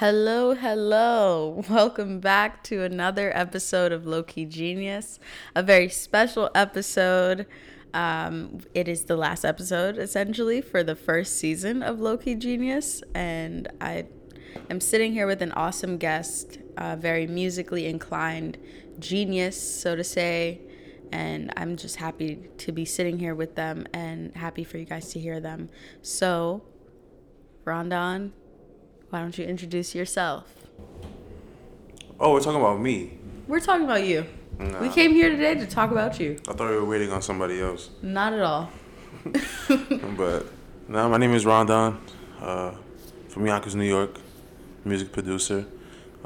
Hello, hello. Welcome back to another episode of Low Key Genius, a very special episode. Um, it is the last episode, essentially, for the first season of Low Key Genius. And I am sitting here with an awesome guest, a very musically inclined genius, so to say. And I'm just happy to be sitting here with them and happy for you guys to hear them. So, Rondon, why don't you introduce yourself? Oh, we're talking about me. We're talking about you. Nah. We came here today to talk about you. I thought we were waiting on somebody else. Not at all. But now my name is Rondon, uh, from Yonkers, New York, music producer,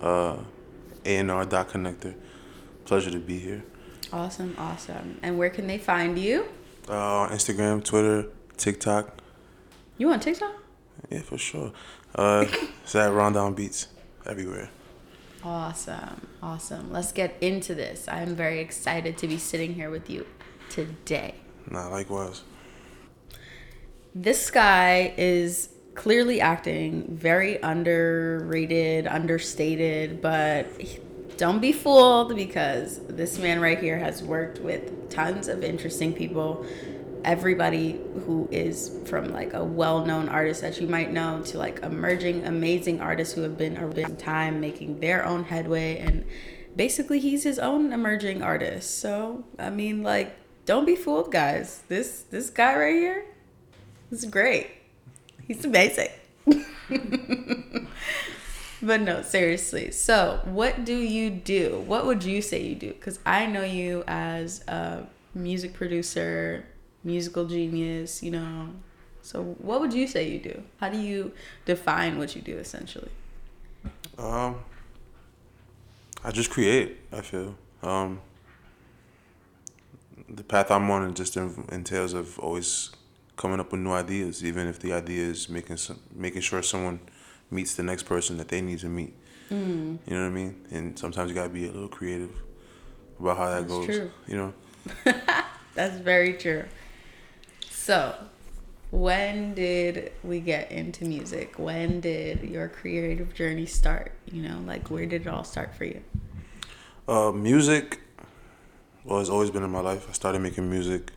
uh, A&R dot connector. Pleasure to be here. Awesome, awesome. And where can they find you? Uh, Instagram, Twitter, TikTok. You on TikTok? Yeah, for sure. Uh, it's at Rondon Beats everywhere. Awesome, awesome. Let's get into this. I'm very excited to be sitting here with you today. Nah, likewise. This guy is clearly acting very underrated, understated, but don't be fooled because this man right here has worked with tons of interesting people. Everybody who is from like a well known artist that you might know to like emerging amazing artists who have been a big time making their own headway and basically he's his own emerging artist. So I mean like don't be fooled guys. This this guy right here is great. He's amazing. but no, seriously. So, what do you do? What would you say you do? Because I know you as a music producer, musical genius, you know. So, what would you say you do? How do you define what you do essentially? Um, I just create. I feel um, the path I'm on just entails of always coming up with new ideas, even if the idea is making some, making sure someone meets the next person that they need to meet. Mm. You know what I mean? And sometimes you gotta be a little creative about how that That's goes. true. You know? That's very true. So, when did we get into music? When did your creative journey start? You know, like where did it all start for you? Uh, music, well, it's always been in my life. I started making music.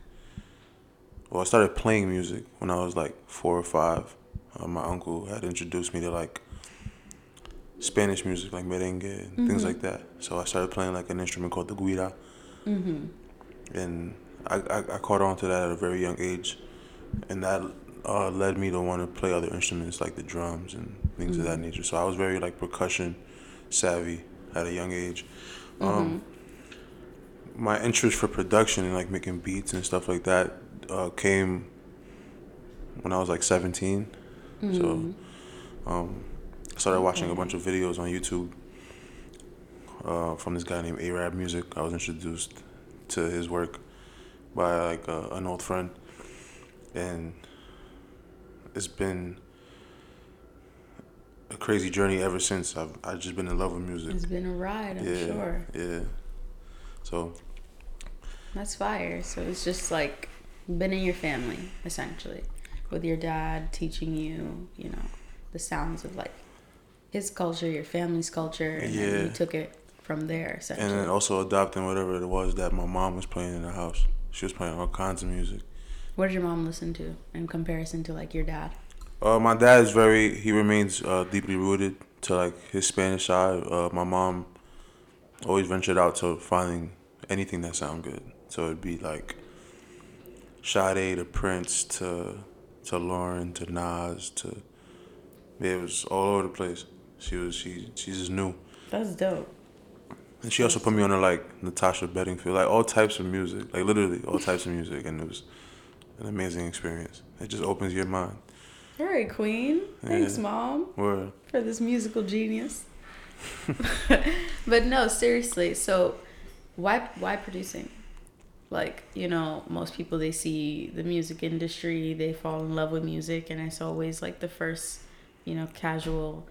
Well, I started playing music when I was like four or five. Uh, my uncle had introduced me to like Spanish music, like merengue and things like that. So I started playing like an instrument called the guira, Mm-hmm. and I, I, I caught on to that at a very young age, and that uh, led me to want to play other instruments like the drums and things of that nature. So I was very like percussion savvy at a young age. Um, my interest for production and like making beats and stuff like that uh, came when I was like 17. So um, I started watching a bunch of videos on YouTube uh, from this guy named Araab Muzik. I was introduced to his work by like uh, an old friend, and it's been a crazy journey ever since. I've I've just been in love with music. It's been a ride, I'm yeah, sure. yeah. So That's fire. So it's just like been in your family, essentially, with your dad teaching you, you know, the sounds of like his culture, your family's culture, and then you took it from there, and essentially. then also adopting whatever it was that my mom was playing in the house. She was playing all kinds of music. what did your mom listen to in comparison to like your dad? Uh, my dad is very. He remains uh, deeply rooted to like his Spanish side. Uh, my mom always ventured out to finding anything that sound good. So it'd be like Sade to Prince to to Lauryn to Nas to. Yeah, it was all over the place. She was she she just knew, That's dope. And she also put me on to like Natasha Bedingfield, like all types of music, like literally all types of music, and it was an amazing experience. It just opens your mind. All right, Queen. Thanks, mom. Word. for this musical genius. but no, seriously. So, why why producing? Like you know, most people they see the music industry, they fall in love with music, and it's always like the first, you know, casual.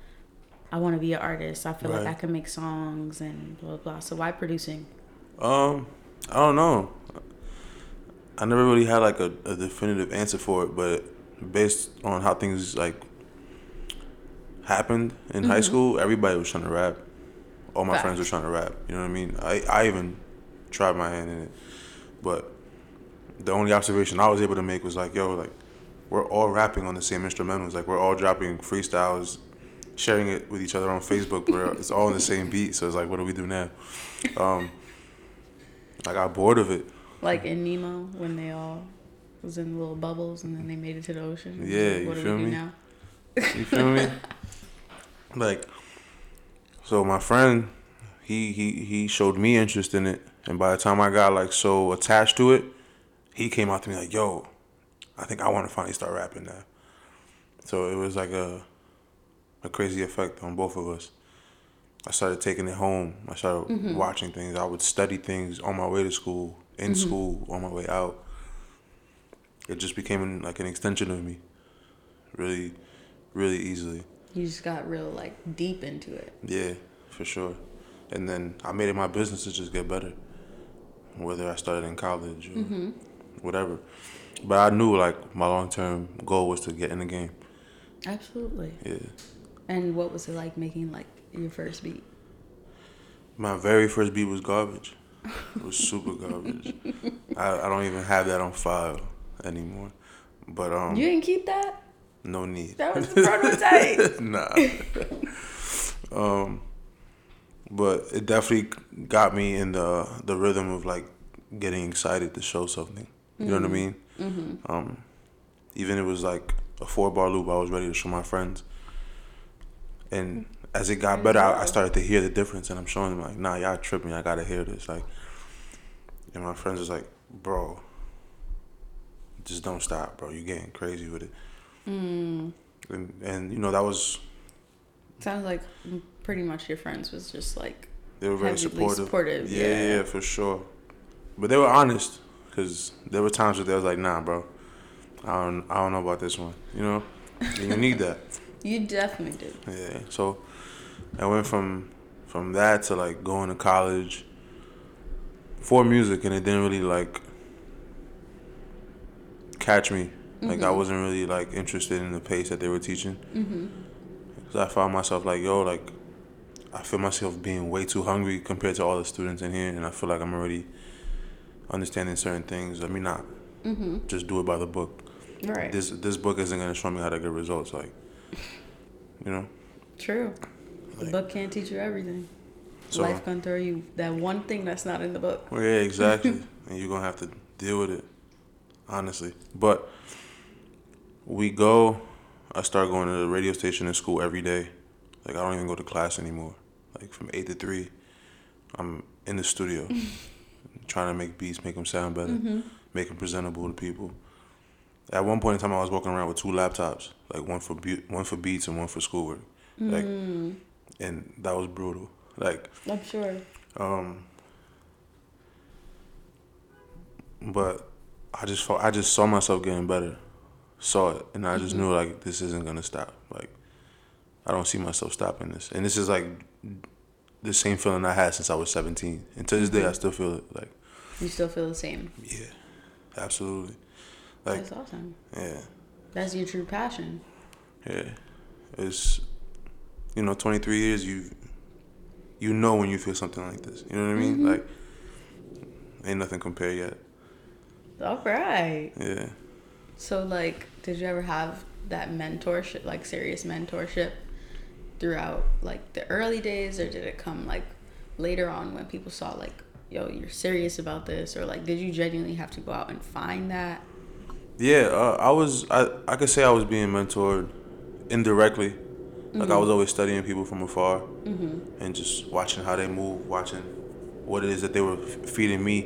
I want to be an artist. I feel like I can make songs and blah blah. blah. So why producing? Um, I don't know. I never really had like a, a definitive answer for it, but based on how things like happened in high school, everybody was trying to rap. All my friends were trying to rap. You know what I mean? I I even tried my hand in it, but the only observation I was able to make was like, yo, like we're all rapping on the same instrumentals. Like we're all dropping freestyles, sharing it with each other on Facebook. Where it's all in the same beat. So it's like, what do we do now? Um, I got bored of it. Like in Nemo when they all was in little bubbles and then they made it to the ocean. Yeah, like, you what do feel we do me? now? You feel me? Like, so my friend, he he he showed me interest in it, and by the time I got like so attached to it, he came out to me like, "Yo, I think I want to finally start rapping now." So it was like a a crazy effect on both of us. I started taking it home. I started mm-hmm. watching things. I would study things on my way to school, in mm-hmm. school, on my way out. It just became like an extension of me, really, really easily. You just got real like deep into it. Yeah, for sure. And then I made it my business to just get better, whether I started in college or mm-hmm. whatever. But I knew like my long term goal was to get in the game. Absolutely. Yeah. And what was it like making like your first beat? My very first beat was garbage. It was super garbage. I, I don't even have that on file anymore. But um, You didn't keep that? no need. That was the prototype. nah. um, but it definitely got me in the the rhythm of like getting excited to show something. You know what I mean? Mm-hmm. Um, even it was like a four bar loop. I was ready to show my friends, and mm-hmm. as it got better, I, I started to hear the difference, and I'm showing them like, "Nah, y'all tripping. I gotta hear this." Like, and my friends was like, "Bro, just don't stop, bro. You're getting crazy with it." Mm. And and you know that was Sounds like pretty much your friends was just like They were very supportive. supportive, Yeah, yeah. yeah, for sure. But they were honest, cause there were times where they was like, "Nah, bro, I don't, I don't know about this one." You know, and you need that. you definitely did. Yeah. So I went from from that to like going to college for music, and it didn't really like catch me. Like I mm-hmm. wasn't really like interested in the pace that they were teaching. Mm-hmm. So I found myself like, yo, like I feel myself being way too hungry compared to all the students in here, and I feel like I'm already understanding certain things. Let me not mm-hmm. just do it by the book. Right. This this book isn't gonna show me how to get results. Like, you know. True. The book can't teach you everything. So Life gonna throw you that one thing that's not in the book. well, yeah, exactly, and you're gonna have to deal with it, honestly. But we go. I start going to the radio station in school every day. Like I don't even go to class anymore. Like from eight to three, I'm in the studio, trying to make beats, make them sound better, mm-hmm. make them presentable to people. At one point in time, I was walking around with two laptops, like one for be- one for beats and one for schoolwork, like, mm. and that was brutal. Like, I'm sure. um, but I just felt, I just saw myself getting better, saw it, and I just mm-hmm. knew like this isn't gonna stop. Like, I don't see myself stopping this, and this is like the same feeling I had since I was seventeen, and to this day mm-hmm. I still feel it. Like, You still feel the same. yeah, absolutely, like, That's awesome. yeah. That's your true passion. Yeah, it's you know, twenty three years. You you know when you feel something like this. You know what I mean? Mm-hmm. Like ain't nothing compared yet. All right. Yeah. So, like, did you ever have that mentorship, like serious mentorship, throughout like the early days, or did it come like later on when people saw like, yo, you're serious about this, or like, did you genuinely have to go out and find that? Yeah, uh, I was. I I could say I was being mentored indirectly. Like I was always studying people from afar and just watching how they move, watching what it is that they were f- feeding me.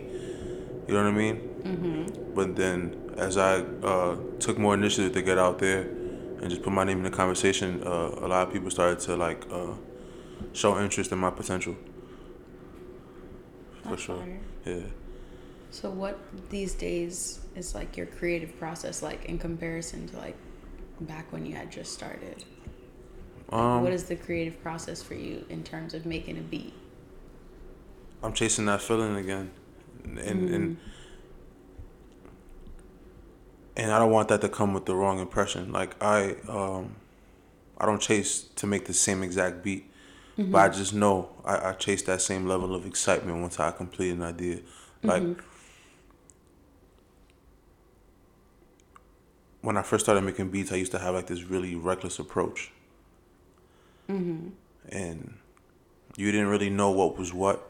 You know what I mean? Mm-hmm. But then, as I uh, took more initiative to get out there and just put my name in the conversation, uh, a lot of people started to like uh, show interest in my potential. For sure. fire. Yeah. So, what these days is like your creative process like in comparison to like back when you had just started? Um, what is the creative process for you in terms of making a beat? I'm chasing that feeling again, and and and I don't want that to come with the wrong impression. Like I, um, I don't chase to make the same exact beat, but I just know I, I chase that same level of excitement once I complete an idea. Like when I first started making beats, I used to have like this really reckless approach, mm-hmm. and you didn't really know what was what.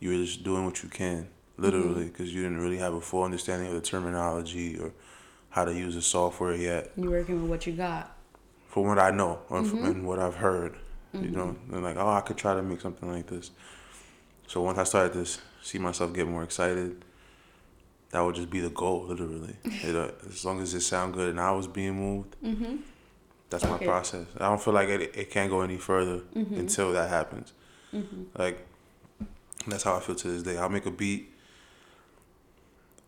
You were just doing what you can, literally, mm-hmm. because you didn't really have a full understanding of the terminology or how to use the software yet. You're working with what you got. From what I know or from mm-hmm. and what I've heard, you know, and like, oh, I could try to make something like this. So once I started to see myself get more excited, that would just be the goal, literally. it, uh, as long as it sound good and I was being moved, Mm-hmm. that's my process. I don't feel like it, it can't go any further Mm-hmm. until that happens. Like that's how I feel to this day. I'll make a beat,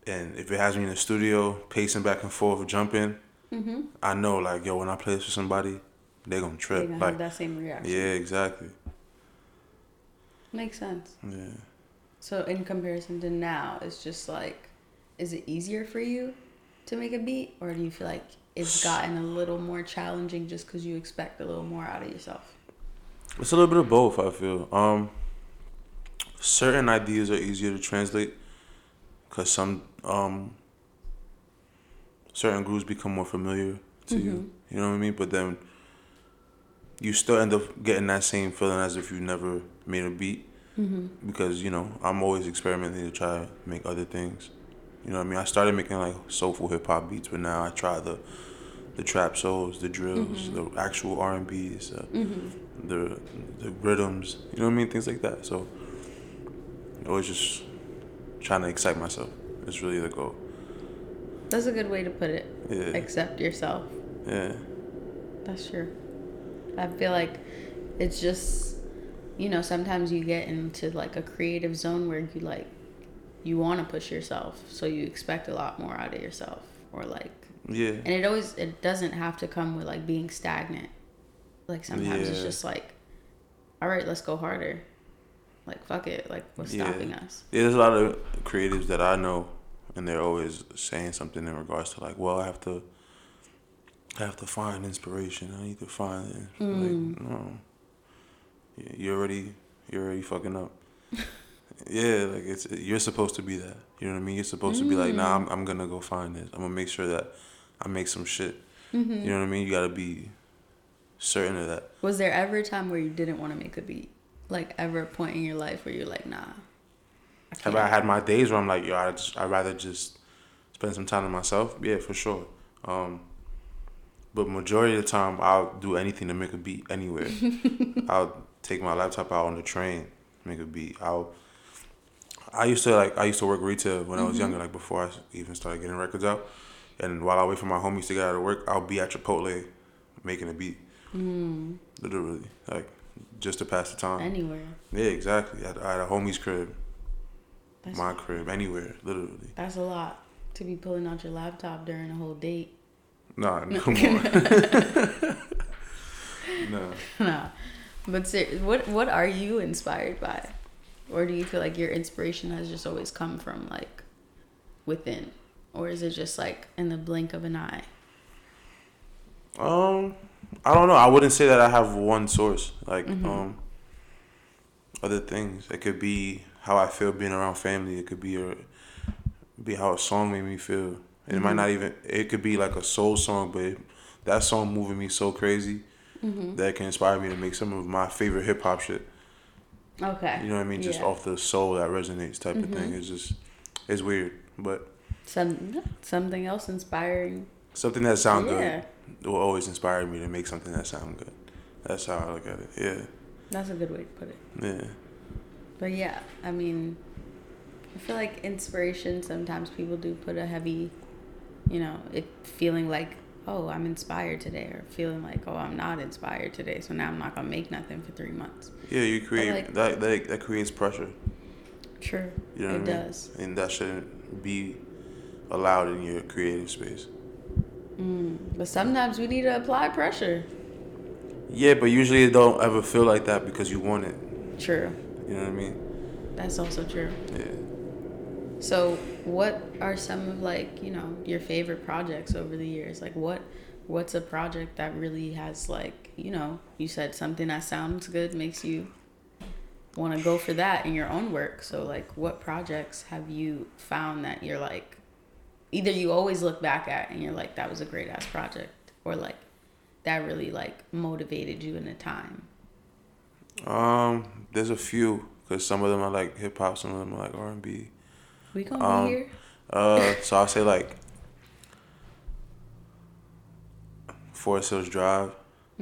and if it has me in the studio pacing back and forth, jumping, Mm-hmm. I know like yo, when I play this for somebody, they're gonna They're trip. gonna like have that same reaction. yeah, exactly. Makes sense. Yeah. So in comparison to now, it's just like, is it easier for you to make a beat, or do you feel like it's gotten a little more challenging just because you expect a little more out of yourself? It's a little bit of both. I feel. Um, certain ideas are easier to translate, cause some um. Certain grooves become more familiar to you. You know what I mean? But then. You still end up getting that same feeling as if you never made a beat, because you know I'm always experimenting to try to make other things. You know what I mean? I started making like soulful hip hop beats, but now I try the, the trap souls, the drills, the actual R and B's, uh, the the rhythms. You know what I mean? Things like that. So always just trying to excite myself. It's really the goal. That's a good way to put it. Yeah. Accept yourself. Yeah. That's true. I feel like it's just, you know, sometimes you get into like a creative zone where you like, you want to push yourself, so you expect a lot more out of yourself, or like, Yeah. and it always it doesn't have to come with like being stagnant. Like sometimes it's just like, all right, let's go harder. Like fuck it, like what's Yeah. stopping us? Yeah, there's a lot of creatives that I know, and they're always saying something in regards to like, well, I have to, I have to find inspiration. I need to find it. Like, mm. no, Yeah, you already, you're already fucking up. yeah, like it's you're supposed to be that. You know what I mean? You're supposed to be like, nah, I'm, I'm gonna go find this. I'm gonna make sure that I make some shit. You know what I mean? You gotta be certain of that. Was there ever a time where you didn't want to make a beat? Like ever a point in your life where you're like, nah. I Have I had my days where I'm like, yo, I just, I'd rather just spend some time to myself? Yeah, for sure. Um, but majority of the time, I'll do anything to make a beat anywhere. I'll take my laptop out on the train, make a beat. I'll. I used to like I used to work retail when I was mm-hmm. younger, like before I even started getting records out. And while I wait for my homies to get out of work, I'll be at Chipotle making a beat. Mm. Literally, like just to pass the time. Anywhere. yeah, exactly. At, at a homie's crib, That's, my crib, anywhere, literally. that's a lot to be pulling out your laptop during a whole date. Nah, no more. no. nah. But ser- what what are you inspired by? Or do you feel like your inspiration has just always come from like within? Or is it just like in the blink of an eye? Um, I don't know. I wouldn't say that I have one source. Like, Mm-hmm. um, other things. It could be how I feel being around family. It could be a, be how a song made me feel. And it might Mm-hmm. not even. It could be like a soul song, but it, that song moving me so crazy Mm-hmm. that can inspire me to make some of my favorite hip hop shit. Okay. You know what I mean? Just Yeah. Mm-hmm. off the soul that resonates type of thing. It's just, it's weird, but Some something else inspiring. something that sounds yeah. good will always inspire me to make something that sound good. That's how I look at it. Yeah, That's a good way to put it. yeah, But yeah, I mean, I feel like inspiration. Sometimes people do put a heavy, you know, it feeling like, oh, I'm inspired today, or feeling like, oh, I'm not inspired today, so now I'm not gonna make nothing for three months. Yeah. You create like- that, that. That creates pressure. True, You know it I mean? does. And that shouldn't be allowed in your creative space. Mm, but sometimes we need to apply pressure. Yeah, but usually it don't ever feel like that because you want it. True, You know what I mean? that's also true. Yeah. So, what are some of like you know your favorite projects over the years? Like, what what's a project that really has like you know, you said something that sounds good makes you want to go for that in your own work. So like what projects have you found that you're like either you always look back at and you're like that was a great ass project or like that really like motivated you in a time? Um, there's a few because some of them are like hip hop, some of them are like R and B. We gonna Um, be here? Uh, so I'll say like Forest Hills Drive.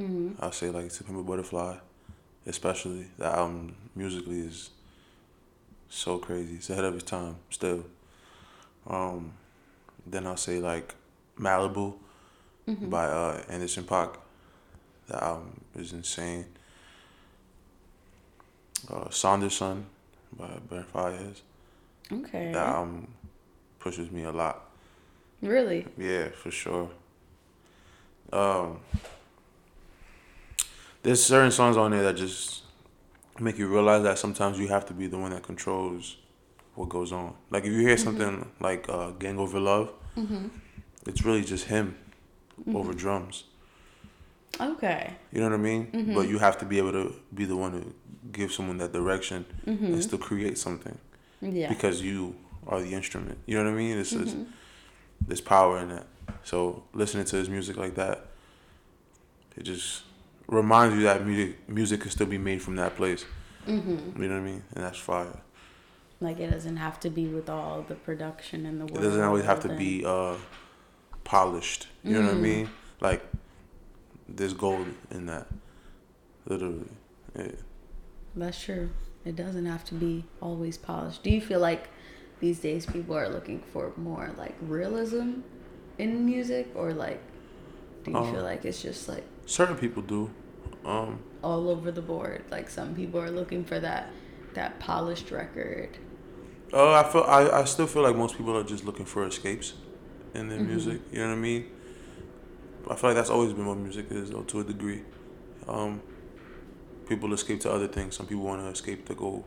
Mm-hmm. I'll say like To Pimp a Butterfly, especially that album musically is so crazy. It's ahead of its time still. Um, then I'll say like Malibu Mm-hmm. by uh, Anderson .Paak. That album is insane. Uh, Sonder Son by Brent Faiyaz. Okay. That album pushes me a lot. Really? Yeah, for sure. Um, there's certain songs on there that just make you realize that sometimes you have to be the one that controls what goes on. Like if you hear mm-hmm. something like uh, "Gang Over Love," Mm-hmm. it's really just him mm-hmm. over drums. Okay. You know what I mean? Mm-hmm. But you have to be able to be the one to give someone that direction and still create something Yeah. because you are the instrument. You know what I mean? This is there's power in that. So listening to his music like that, it just reminds you that music music can still be made from that place. Mm-hmm. You know what I mean? And that's fire. Like it doesn't have to be with all the production in the world. It doesn't always have to be uh, polished. You know what I Mm. mean? Like there's gold in that. Literally. Yeah. That's true. It doesn't have to be always polished. Do you feel like these days people are looking for more like realism in music, or like do you Um, feel like it's just like Certain people do. Um, all over the board? Like some people are looking for that that polished record. Oh, I feel I, I still feel like most people are just looking for escapes in their Mhm. music. You know what I mean? I feel like that's always been what music is, though, to a degree. Um, people escape to other things. Some people want to escape to go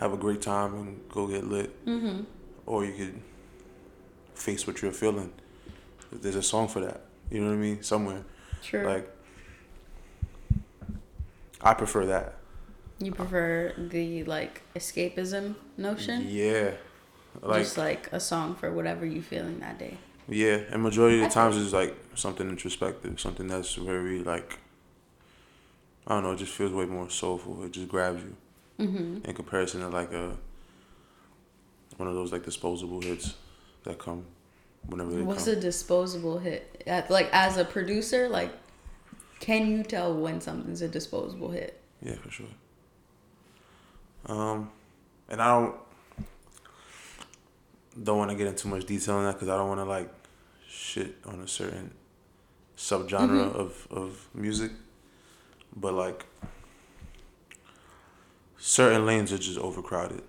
have a great time and go get lit, Mm-hmm. or you could face what you're feeling. There's a song for that. You know what I mean? Somewhere True. like I prefer that. you prefer the like escapism notion, Yeah, like just like a song for whatever you feeling that day. Yeah, and majority of the times it's like something introspective, something that's very like I don't know, it just feels way more soulful. It just grabs you Mm-hmm. in comparison to like a one of those like disposable hits that come whenever What's come. a disposable hit? At- Like as a producer, like can you tell when something's a disposable hit? Yeah, for sure. Um, and I don't don't want to get into too much detail on that because I don't want to like shit on a certain subgenre Mhm. of of music, but like certain lanes are just overcrowded.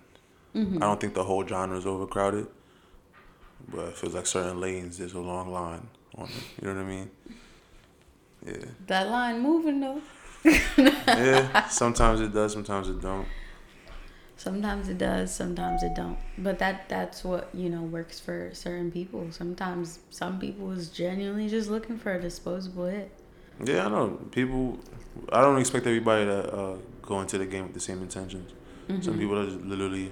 Mm-hmm. I don't think the whole genre is overcrowded, but it feels like certain lanes there's a long line on it. You know what I mean? Yeah. That line moving though. Yeah. sometimes it does, sometimes it don't. Sometimes it does, sometimes it don't. But that that's what, you know, works for certain people. Sometimes some people is genuinely just looking for a disposable hit. Yeah, I know. People, I don't expect everybody to uh, go into the game with the same intentions. Some Mhm. people are just literally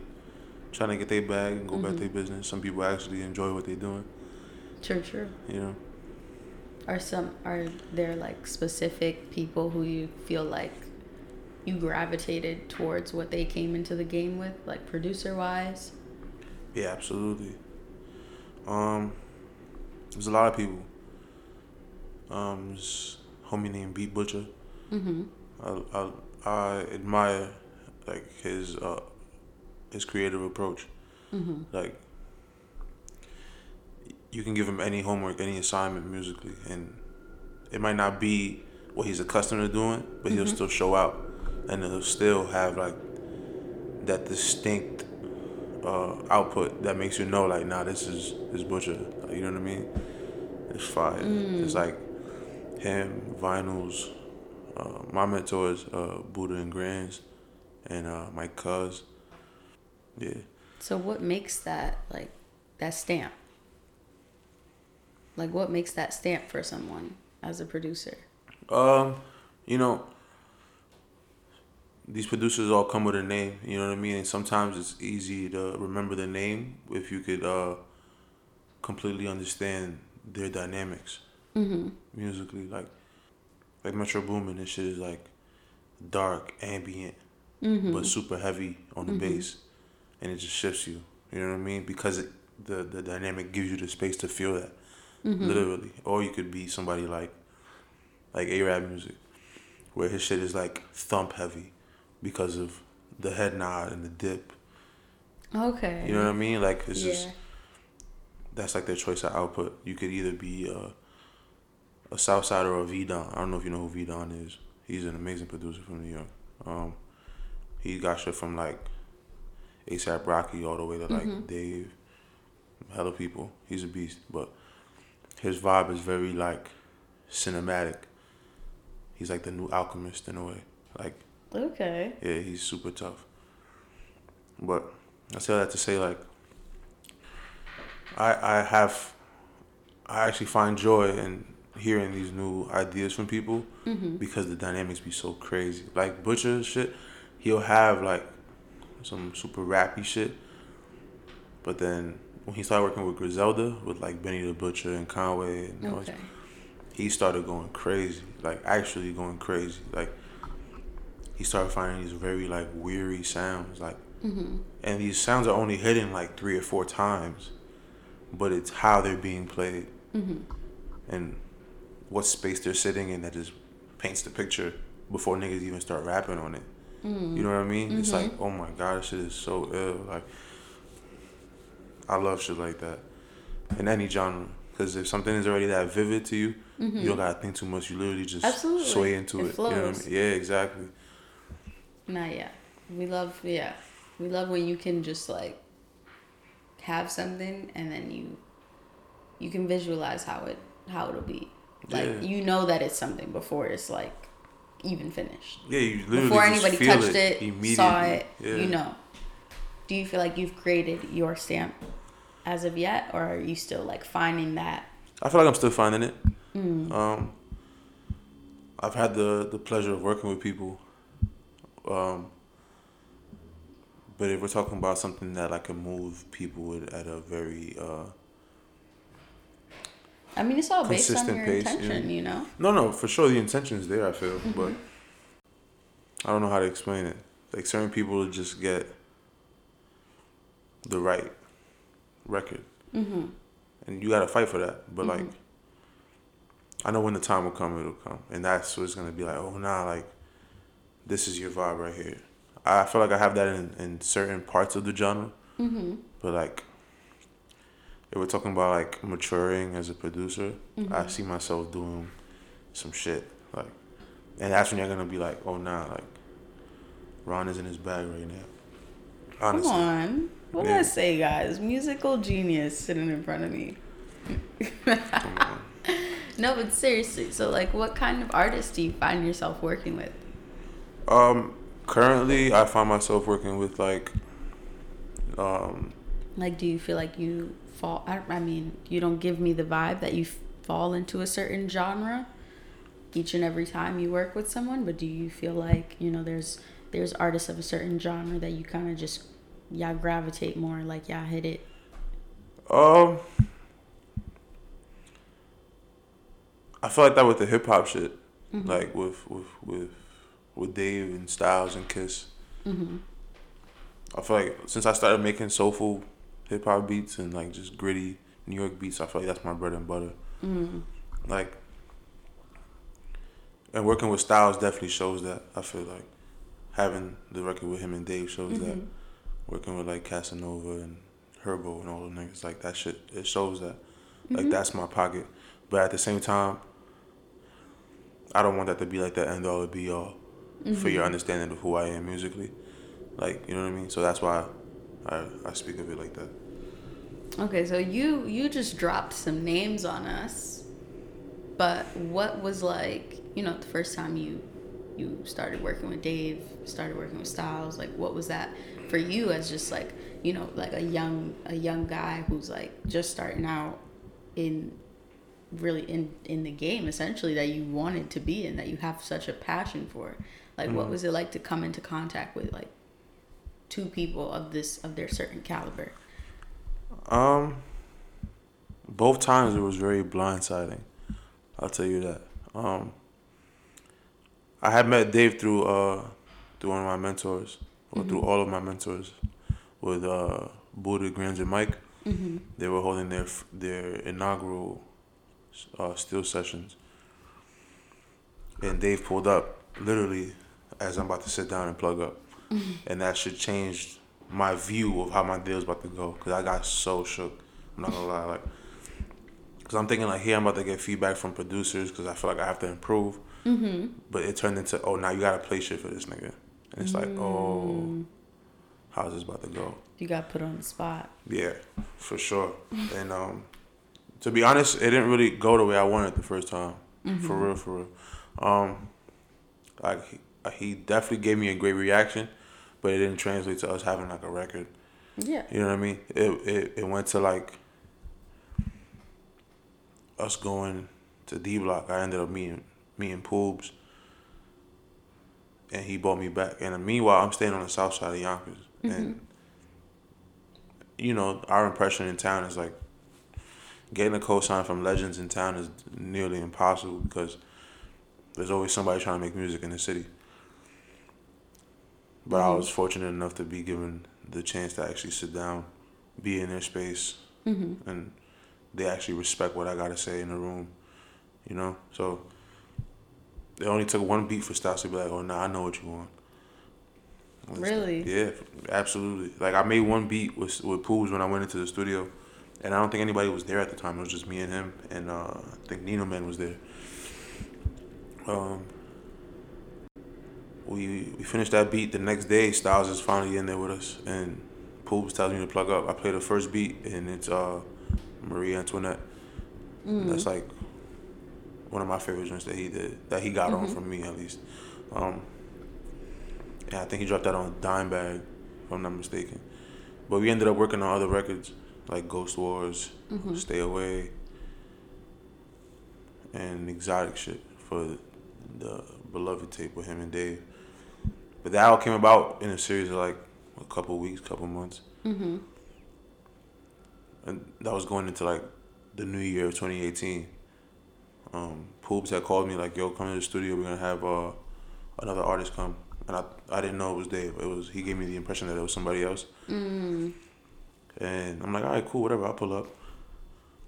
trying to get their bag and go about Mhm. their business. Some people actually enjoy what they're doing. True, true. You know, Are some are there like specific people who you feel like you gravitated towards what they came into the game with, like producer wise? yeah, absolutely. Um, there's a lot of people. Um, this homie named Beat Butcha. Mm-hmm. I, I, I admire like his uh, his creative approach. Mm-hmm. like you can give him any homework, any assignment musically, and it might not be what he's accustomed to doing, but he'll Mhm. still show out, and he'll still have like that distinct uh, output that makes you know, like, nah, this is this Butcha. Like, you know what I mean? It's fire. Mm. It's like him, Vinylz. Uh, my mentors, uh, Buda and Grandz, and uh, Mike Cuz. Yeah. So what makes that like that stamp? Like what makes that stamp for someone as a producer? Um, you know, these producers all come with a name. You know what I mean? And sometimes it's easy to remember the name if you could uh, completely understand their dynamics Mm-hmm. musically. Like, like Metro Boomin, this shit is like dark, ambient, Mm-hmm. but super heavy on the bass, and it just shifts you. You know what I mean? Because it, the the dynamic gives you the space to feel that, Mm-hmm. literally. Or you could be somebody like, like Araab Muzik, where his shit is like thump heavy, because of the head nod and the dip. Okay. You know what I mean? Like it's yeah. just that's like their choice of output. You could either be a, a Southside or a V Don. I don't know if you know who V Don is. He's an amazing producer from New York. Um, he got shit from like ASAP Rocky all the way to like mm-hmm. Dave, hella people. He's a beast, but his vibe is very like cinematic. He's like the new alchemist in a way. Like Okay. yeah, he's super tough. But I say that to say like I I have I actually find joy in hearing these new ideas from people mm-hmm. because the dynamics be so crazy. Like Butcha shit, he'll have like some super rappy shit. But then when he started working with Griselda, with like Benny the Butcher and Conway and Okay. he started going crazy, like actually going crazy. Like he started finding these very like weary sounds, like, mm-hmm. and these sounds are only hitting like three or four times, but it's how they're being played, mm-hmm. and what space they're sitting in that just paints the picture before niggas even start rapping on it. Mm. You know what I mean? It's like, mm-hmm. oh my god, this shit is so ill. Like, I love shit like that in any genre. Because if something is already that vivid to you, you mm-hmm. don't gotta think too much. You literally just Absolutely. sway into It it. You know what I mean? Yeah, exactly. Not yet. We love yeah. We love when you can just like have something and then you you can visualize how it how it'll be. Like Yeah. you know that it's something before it's like even finished. Yeah, you literally Before anybody touched it, immediately. saw it, Yeah. you know. Do you feel like you've created your stamp as of yet or are you still like finding that? I feel like I'm still finding it. Mm. Um, I've had the the pleasure of working with people. Um, but if we're talking about something that I can move people with at a very uh, I mean, it's all based on your pace, yeah. intention, you know. no no for sure the intention is there I feel Mm-hmm. but I don't know how to explain it like certain people just get the right record Mm-hmm. and you got to fight for that but like I know when the time will come it'll come and that's what it's gonna be like oh nah like this is your vibe right here I feel like I have that in, in certain parts of the genre Mm-hmm. but like we're talking about like maturing as a producer I see myself doing some shit like and that's when you're gonna be like oh nah like Ron is in his bag right now honestly Come on. What Yeah. I say, guys? Musical genius sitting in front of me. Come on. No, but seriously, so like what kind of artists do you find yourself working with? Um, currently, I find myself working with like, um, Like do you feel like you fall I, I mean, you don't give me the vibe that you fall into a certain genre each and every time you work with someone, but do you feel like, you know, there's there's artists of a certain genre that you kind of just y'all gravitate more like y'all hit it. um, I feel like that with the hip hop shit, like with with with with Dave and Styles and Kiss. I feel like since I started making soulful hip hop beats and like just gritty New York beats, I feel like that's my bread and butter. Mm-hmm. Like, and working with Styles definitely shows that. I feel like having the record with him and Dave shows that. Mm-hmm. Working with like Casanova and Herbo and all the niggas like that shit, it shows that. Like mm-hmm. that's my pocket, but at the same time, I don't want that to be like the end all or be all for your understanding of who I am musically. Like you know what I mean. So that's why I I speak of it like that. Okay, so you you just dropped some names on us, but what was like you know the first time you you started working with Dave, started working with Styles, like what was that for you as just like you know like a young a young guy who's like just starting out in really in in the game essentially that you wanted to be in that you have such a passion for like what Mhm. was it like to come into contact with like two people of this of their certain caliber Um, both times it was very blindsiding. I'll tell you that. Um, I had met Dave through uh through one of my mentors, or through all of my mentors, with uh Buda Grandz and Mike. mm-hmm. They were holding their their inaugural uh, still sessions, and Dave pulled up literally as I'm about to sit down and plug up, and that should change my view of how my day was about to go because I got so shook. I'm not gonna lie, like, cause I'm thinking like here I'm about to get feedback from producers because I feel like I have to improve, Mm-hmm. but it turned into oh now you gotta play shit for this nigga, and it's like oh how's this about to go? you got put on the spot Yeah, for sure. And um, to be honest, it didn't really go the way I wanted the first time. For real, for real. Um, like he, he definitely gave me a great reaction, but it didn't translate to us having like a record. yeah You know what I mean? It it, it went to like us going to D Block. I ended up meeting meeting Poobs, and he brought me back. And meanwhile, I'm staying on the south side of Yonkers, mm-hmm. and you know our impression in town is like getting a cosign from legends in town is nearly impossible because there's always somebody trying to make music in the city. But I Mhm. was fortunate enough to be given the chance to actually sit down, be in their space, mm-hmm. and they actually respect what I gotta say in the room, you know. So it only took one beat for Styles to be like, "Oh, nah, I know what you want." Let's go. Really? Yeah, absolutely. Like I made one beat with with Pools when I went into the studio, and I don't think anybody was there at the time. It was just me and him, and uh, I think Nino Man was there. Um, we we finished that beat. The next day, Styles is finally in there with us, and Pools tells me to plug up. I play the first beat, and it's uh, Marie Antoinette. Mm. That's like one of my favorite joints that he did, that he got on Mhm. from me at least. Um, yeah, I think he dropped that on Dime Bag, if I'm not mistaken. But we ended up working on other records like Ghost Wars, Mhm. Stay Away, and exotic shit for the Beloved tape with him and Dave. But that all came about in a series of like a couple weeks, couple months. Mm-hmm. and that was going into like the new year of 2018. Um, Poops had called me like, "Yo, come to the studio. We're gonna have uh, another artist come." And I, I didn't know it was Dave. It was he gave me the impression that it was somebody else. Mm. And I'm like, "All right, cool, whatever. I'll pull up."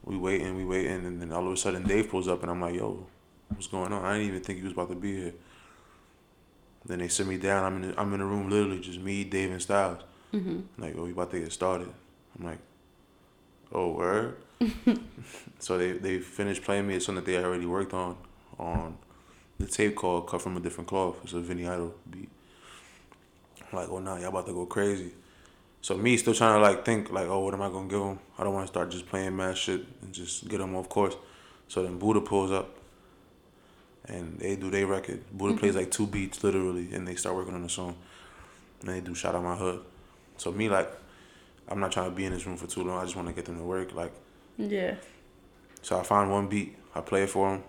We waiting, we waiting, and then all of a sudden Dave pulls up, and I'm like, "Yo, what's going on?" I didn't even think he was about to be here. Then they sit me down. I'm in the, I'm in the room, literally just me, Dave, and Styles. Mm-hmm. Like, oh, we about to get started. I'm like, oh, word. so they they finished playing me a song that they already worked on on the tape called "Cut from a Different Cloth." It's a Vinny Idol beat. I'm like, oh, nah, y'all about to go crazy. So me still trying to like think like, oh, what am I gonna give them? I don't want to start just playing mad shit and just get them off course. So then Buda pulls up. And they do their record. Buda plays like two beats literally, and they start working on the song. And they do "Shout Out My Hood." So me like, I'm not trying to be in this room for too long. I just want to get them to work. Like, Yeah. so I find one beat. I play it for him.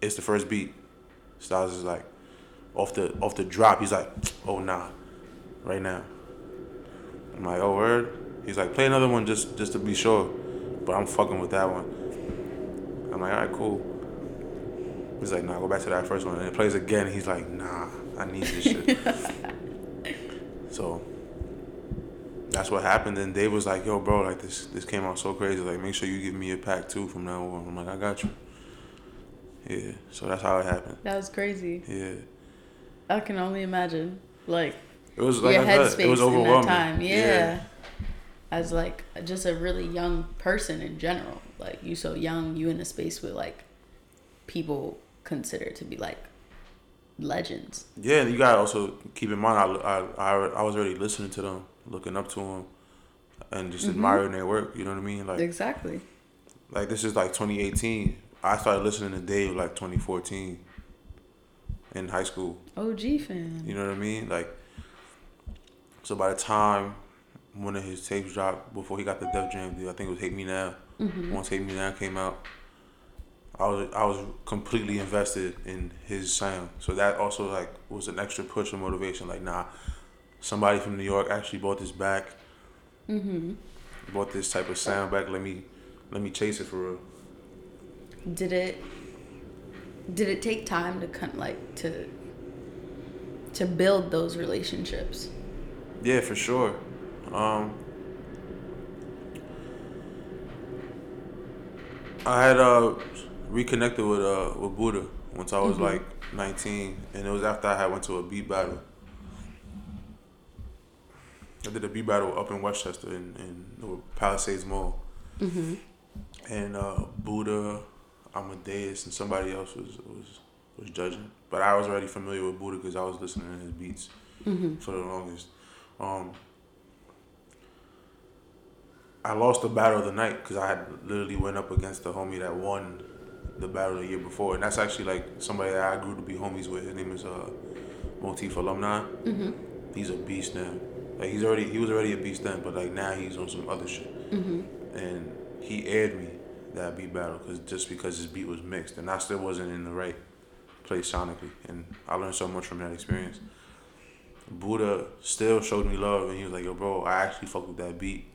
It's the first beat. Styles is like, off the off the drop. He's like, oh nah, right now. I'm like, oh word. He's like, play another one just just to be sure. But I'm fucking with that one. I'm like, all right, cool. He's like, nah, go back to that first one. And it plays again. He's like, nah, I need this shit. so that's what happened. And Dave was like, yo, bro, like this this came out so crazy. Like, make sure you give me a pack too from now on. I'm like, I got you. Yeah. So that's how it happened. That was crazy. Yeah. I can only imagine. Like It was like your headspace it was in that overwhelming. time. Yeah. As like just a really young person in general. Like you so young, you in a space with like people considered to be like legends. Yeah, and you gotta also keep in mind, I, I, I, I was already listening to them, looking up to them, and just Mhm. admiring their work. You know what I mean? Like, Exactly. like this is like 2018. I started listening to Dave like 2014 in high school. OG fan. You know what I mean? Like, so by the time one of his tapes dropped before he got the Def Jam deal, I think it was Hate Me Now. Mhm. Once Hate Me Now came out, I was I was completely invested in his sound. So that also like was an extra push of motivation. Like, nah, somebody from New York actually bought this back. Mm-hmm. Bought this type of sound back. Let me let me chase it for real. Did it did it take time to kind like to to build those relationships? Yeah, for sure. Um, I had uh, reconnected with uh, with Buda once I was mm-hmm. like 19, and it was after I had went to a beat battle. I did a beat battle up in Westchester in, in Palisades Mall. Mm-hmm. And uh, Buda, Amadeus, and somebody else was, was was judging. But I was already familiar with Buda because I was listening to his beats mm-hmm. for the longest. Um, I lost the battle of the night because I had literally went up against the homie that won the battle the year before, and that's actually like somebody that I grew to be homies with. His name is uh, Motif Alumni. Mm-hmm. He's a beast now. Like he's already he was already a beast then, but like now he's on some other shit. Mm-hmm. And he aired me that beat battle because just because his beat was mixed, and I still wasn't in the right place sonically, and I learned so much from that experience. Buda still showed me love, and he was like, "Yo, bro, I actually fuck with that beat.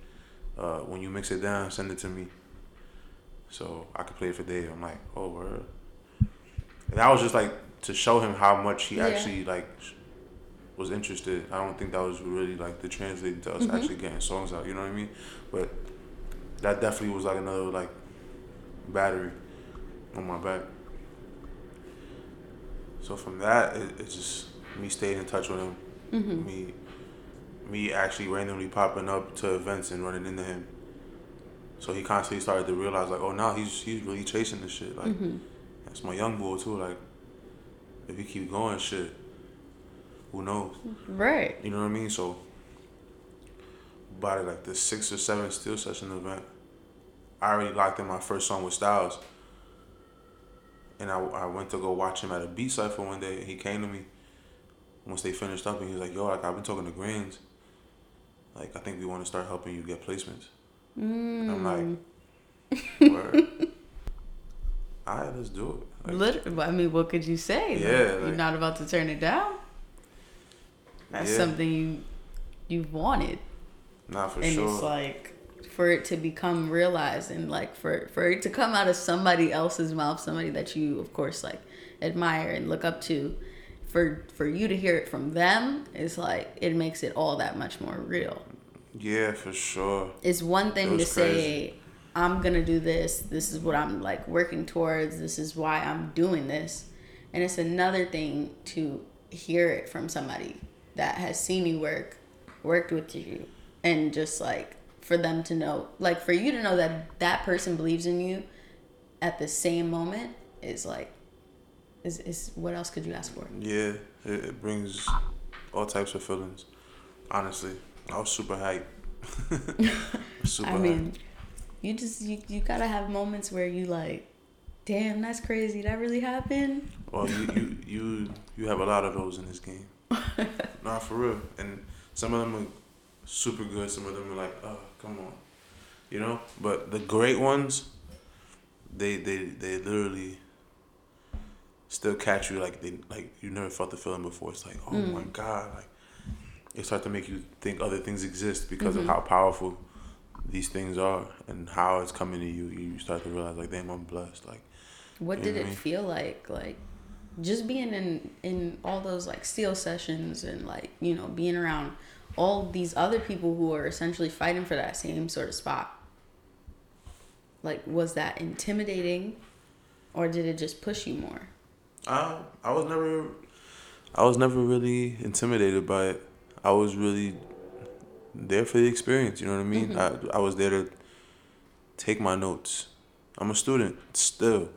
Uh, when you mix it down, send it to me, so I could play it for Dave." I'm like, "Oh, word." And that was just like to show him how much he yeah. actually like was interested. I don't think that was really like the translating to us mm-hmm. actually getting songs out. You know what I mean? But that definitely was like another like battery on my back. So from that, it, it's just me staying in touch with him. Mm-hmm. Me, me actually randomly popping up to events and running into him. So he constantly started to realize like, oh, now he's he's really chasing this shit. Like, mm-hmm. that's my young boy too. Like, if he keep going, shit, who knows? Right. You know what I mean? So by like the six or seven steel session event, I already locked in my first song with Styles. And I, I went to go watch him at a beat cipher one day and he came to me once they finished up and he was like, Yo, like I've been talking to Grandz. Like I think we want to start helping you get placements. Mm. I'm like, mm. Word. All right, let's do it. Like, Literally, I mean, what could you say? Yeah, like, you're not about to turn it down. That's yeah. something you you've wanted. Not for and sure. And it's like for it to become realized and like for for it to come out of somebody else's mouth, somebody that you of course like admire and look up to, for for you to hear it from them is like it makes it all that much more real. Yeah, for sure. It's one thing to crazy. say I'm gonna do this. This is what I'm like working towards. This is why I'm doing this, and it's another thing to hear it from somebody that has seen you work, worked with you, and just like for them to know, like for you to know that that person believes in you at the same moment is like, is, is what else could you ask for? Yeah, it, it brings all types of feelings. Honestly, I was super hyped. super I mean, you just you, you gotta have moments where you like, damn, that's crazy. That really happened. Well, you you you, you have a lot of those in this game. nah, for real. And some of them are super good. Some of them are like, oh, come on, you know. But the great ones, they they they literally still catch you like they like you never felt the feeling before. It's like, oh mm. my god, like it start to make you think other things exist because mm-hmm. of how powerful these things are and how it's coming to you. You start to realize like, damn, I'm blessed. Like, what did it mean? feel like? Like just being in in all those like steel sessions and like you know being around all these other people who are essentially fighting for that same sort of spot like was that intimidating or did it just push you more uh, i was never i was never really intimidated by it i was really there for the experience you know what i mean mm-hmm. I, I was there to take my notes i'm a student still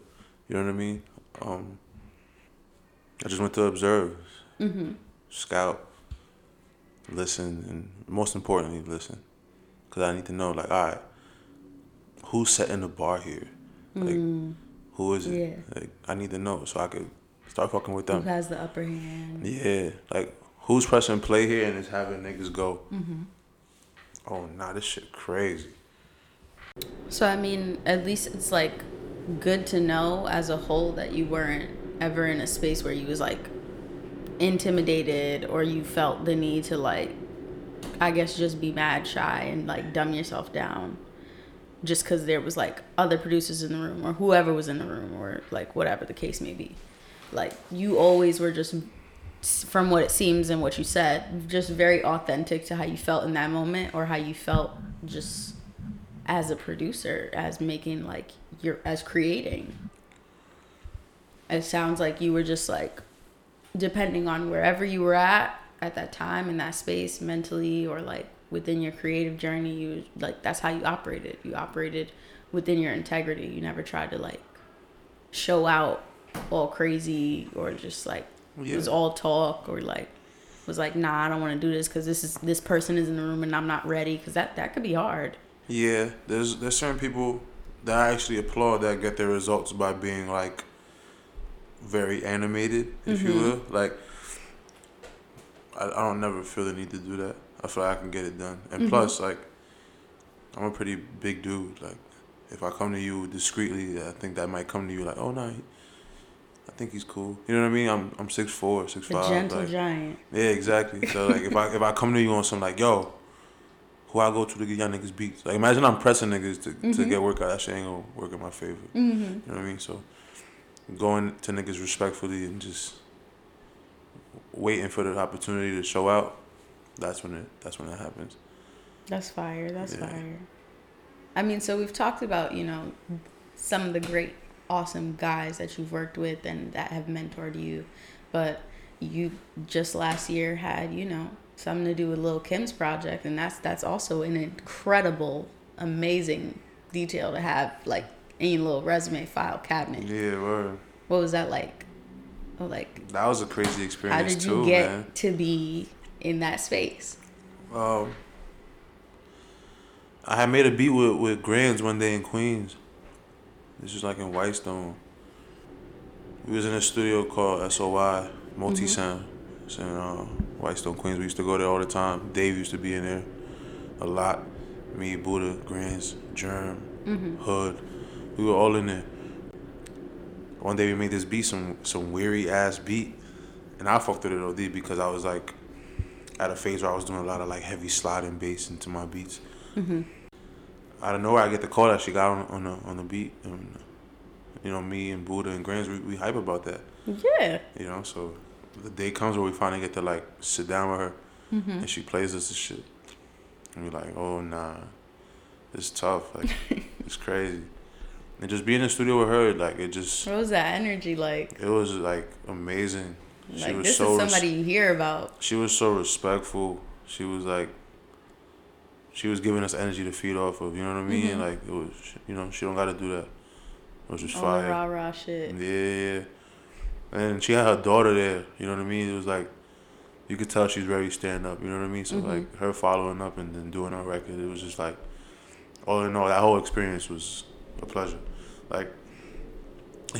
you know what i mean um, I just went to observe, mm-hmm. scout, listen, and most importantly, listen. Because I need to know, like, all right, who's setting the bar here? Like, mm. who is it? Yeah. Like, I need to know so I could start fucking with them. Who has the upper hand? Yeah. Like, who's pressing play here and is having niggas go? Mm-hmm. Oh, nah, this shit crazy. So, I mean, at least it's like good to know as a whole that you weren't ever in a space where you was like intimidated or you felt the need to like I guess just be mad shy and like dumb yourself down just because there was like other producers in the room or whoever was in the room or like whatever the case may be. Like you always were just from what it seems and what you said, just very authentic to how you felt in that moment or how you felt just as a producer, as making like you're as creating. It sounds like you were just like depending on wherever you were at at that time in that space mentally or like within your creative journey you like that's how you operated you operated within your integrity you never tried to like show out all crazy or just like yeah. it was all talk or like was like nah i don't want to do this because this is this person is in the room and i'm not ready because that that could be hard yeah there's there's certain people that i actually applaud that get their results by being like very animated if mm-hmm. you will like I, I don't never feel the need to do that i feel like i can get it done and mm-hmm. plus like i'm a pretty big dude like if i come to you discreetly i think that might come to you like oh no think he's cool. You know what I mean? I'm I'm six four, six five. gentle like, giant. Yeah, exactly. So like if I if I come to you on some like yo, who I go to to get y'all niggas beats. Like imagine I'm pressing niggas to, mm-hmm. to get work out. That shit ain't gonna work in my favor. Mm-hmm. You know what I mean? So going to niggas respectfully and just waiting for the opportunity to show out. That's when it. That's when it happens. That's fire. That's yeah. fire. I mean, so we've talked about you know some of the great awesome guys that you've worked with and that have mentored you. But you just last year had, you know, something to do with Lil Kim's project and that's that's also an incredible, amazing detail to have like in your little resume file cabinet. Yeah, word. What was that like? Oh, like that was a crazy experience. How did you too, get man. to be in that space? Um, I had made a beat with with Grandz one day in Queens, this was like in Whitestone. We was in a studio called SOI Multi Sound. Mm-hmm. It's in uh, Whitestone, Queens. We used to go there all the time. Dave used to be in there a lot. Me, Buda, Grandz, Germ, mm-hmm. Hood. We were all in there. One day we made this beat, some some weary ass beat, and I fucked with it OD because I was like at a phase where I was doing a lot of like heavy sliding bass into my beats. Mm-hmm out of nowhere, I get the call that she got on, on the on the beat, and you know, me and Buda and Grandz, we, we hype about that. Yeah. You know, so the day comes where we finally get to like sit down with her, mm-hmm. and she plays us the shit, and we're like, oh nah, it's tough, like it's crazy. And just being in the studio with her, like it just. What was that energy like? It was like amazing. Like she was this so is somebody res- you hear about. She was so respectful. She was like she was giving us energy to feed off of. You know what I mean? Mm-hmm. Like it was, you know, she don't got to do that. It was just All fire. rah rah shit. Yeah, yeah. And she had her daughter there. You know what I mean? It was like, you could tell she's very stand up. You know what I mean? So mm-hmm. like her following up and then doing her record, it was just like, all in all, that whole experience was a pleasure. Like,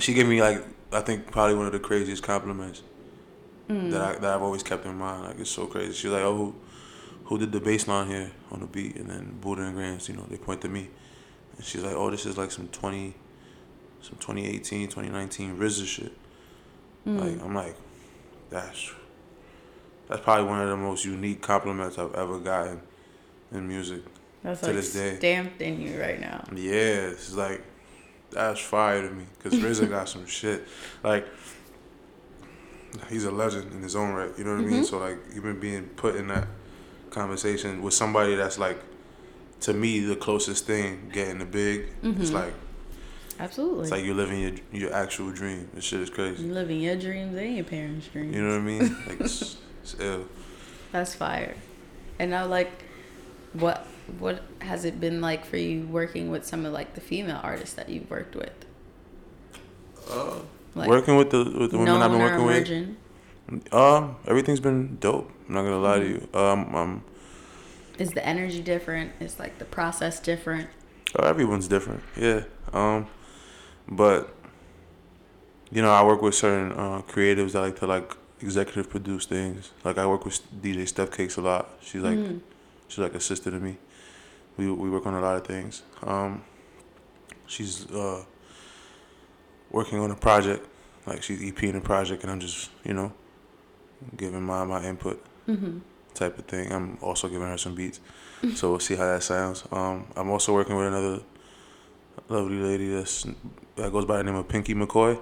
she gave me like I think probably one of the craziest compliments mm. that I that I've always kept in mind. Like it's so crazy. She's like, oh. Who, did the bass line here on the beat? And then Buda and Grandz, you know, they point to me. And she's like, oh, this is like some 20, some 2018, 2019 RZA shit. Mm. Like, I'm like, that's, that's probably one of the most unique compliments I've ever gotten in music that's to like this day. stamped in you right now. Yeah, it's like, that's fire to me. Because RZA got some shit. Like, he's a legend in his own right. You know what mm-hmm. I mean? Mm-hmm. So, like, even being put in that conversation with somebody that's like to me the closest thing getting the big. Mm-hmm. It's like Absolutely. It's like you're living your your actual dream. This shit is crazy. You're living your dreams and your parents' dreams. You know what I mean? Like it's, it's ill. That's fire. And now like what what has it been like for you working with some of like the female artists that you've worked with? Uh, like, working with the with the women I've been working with. Um, everything's been dope. I'm not gonna lie to you. Um, um, is the energy different? Is like the process different? Oh, everyone's different. Yeah. Um, but you know, I work with certain uh, creatives that like to like executive produce things. Like I work with DJ Steph Cakes a lot. She's like, mm. she's like a sister to me. We we work on a lot of things. Um, she's uh, working on a project, like she's EPing a project, and I'm just you know giving my my input Mm-hmm. type of thing. I'm also giving her some beats, so we'll see how that sounds. Um, I'm also working with another lovely lady that's that goes by the name of Pinky McCoy.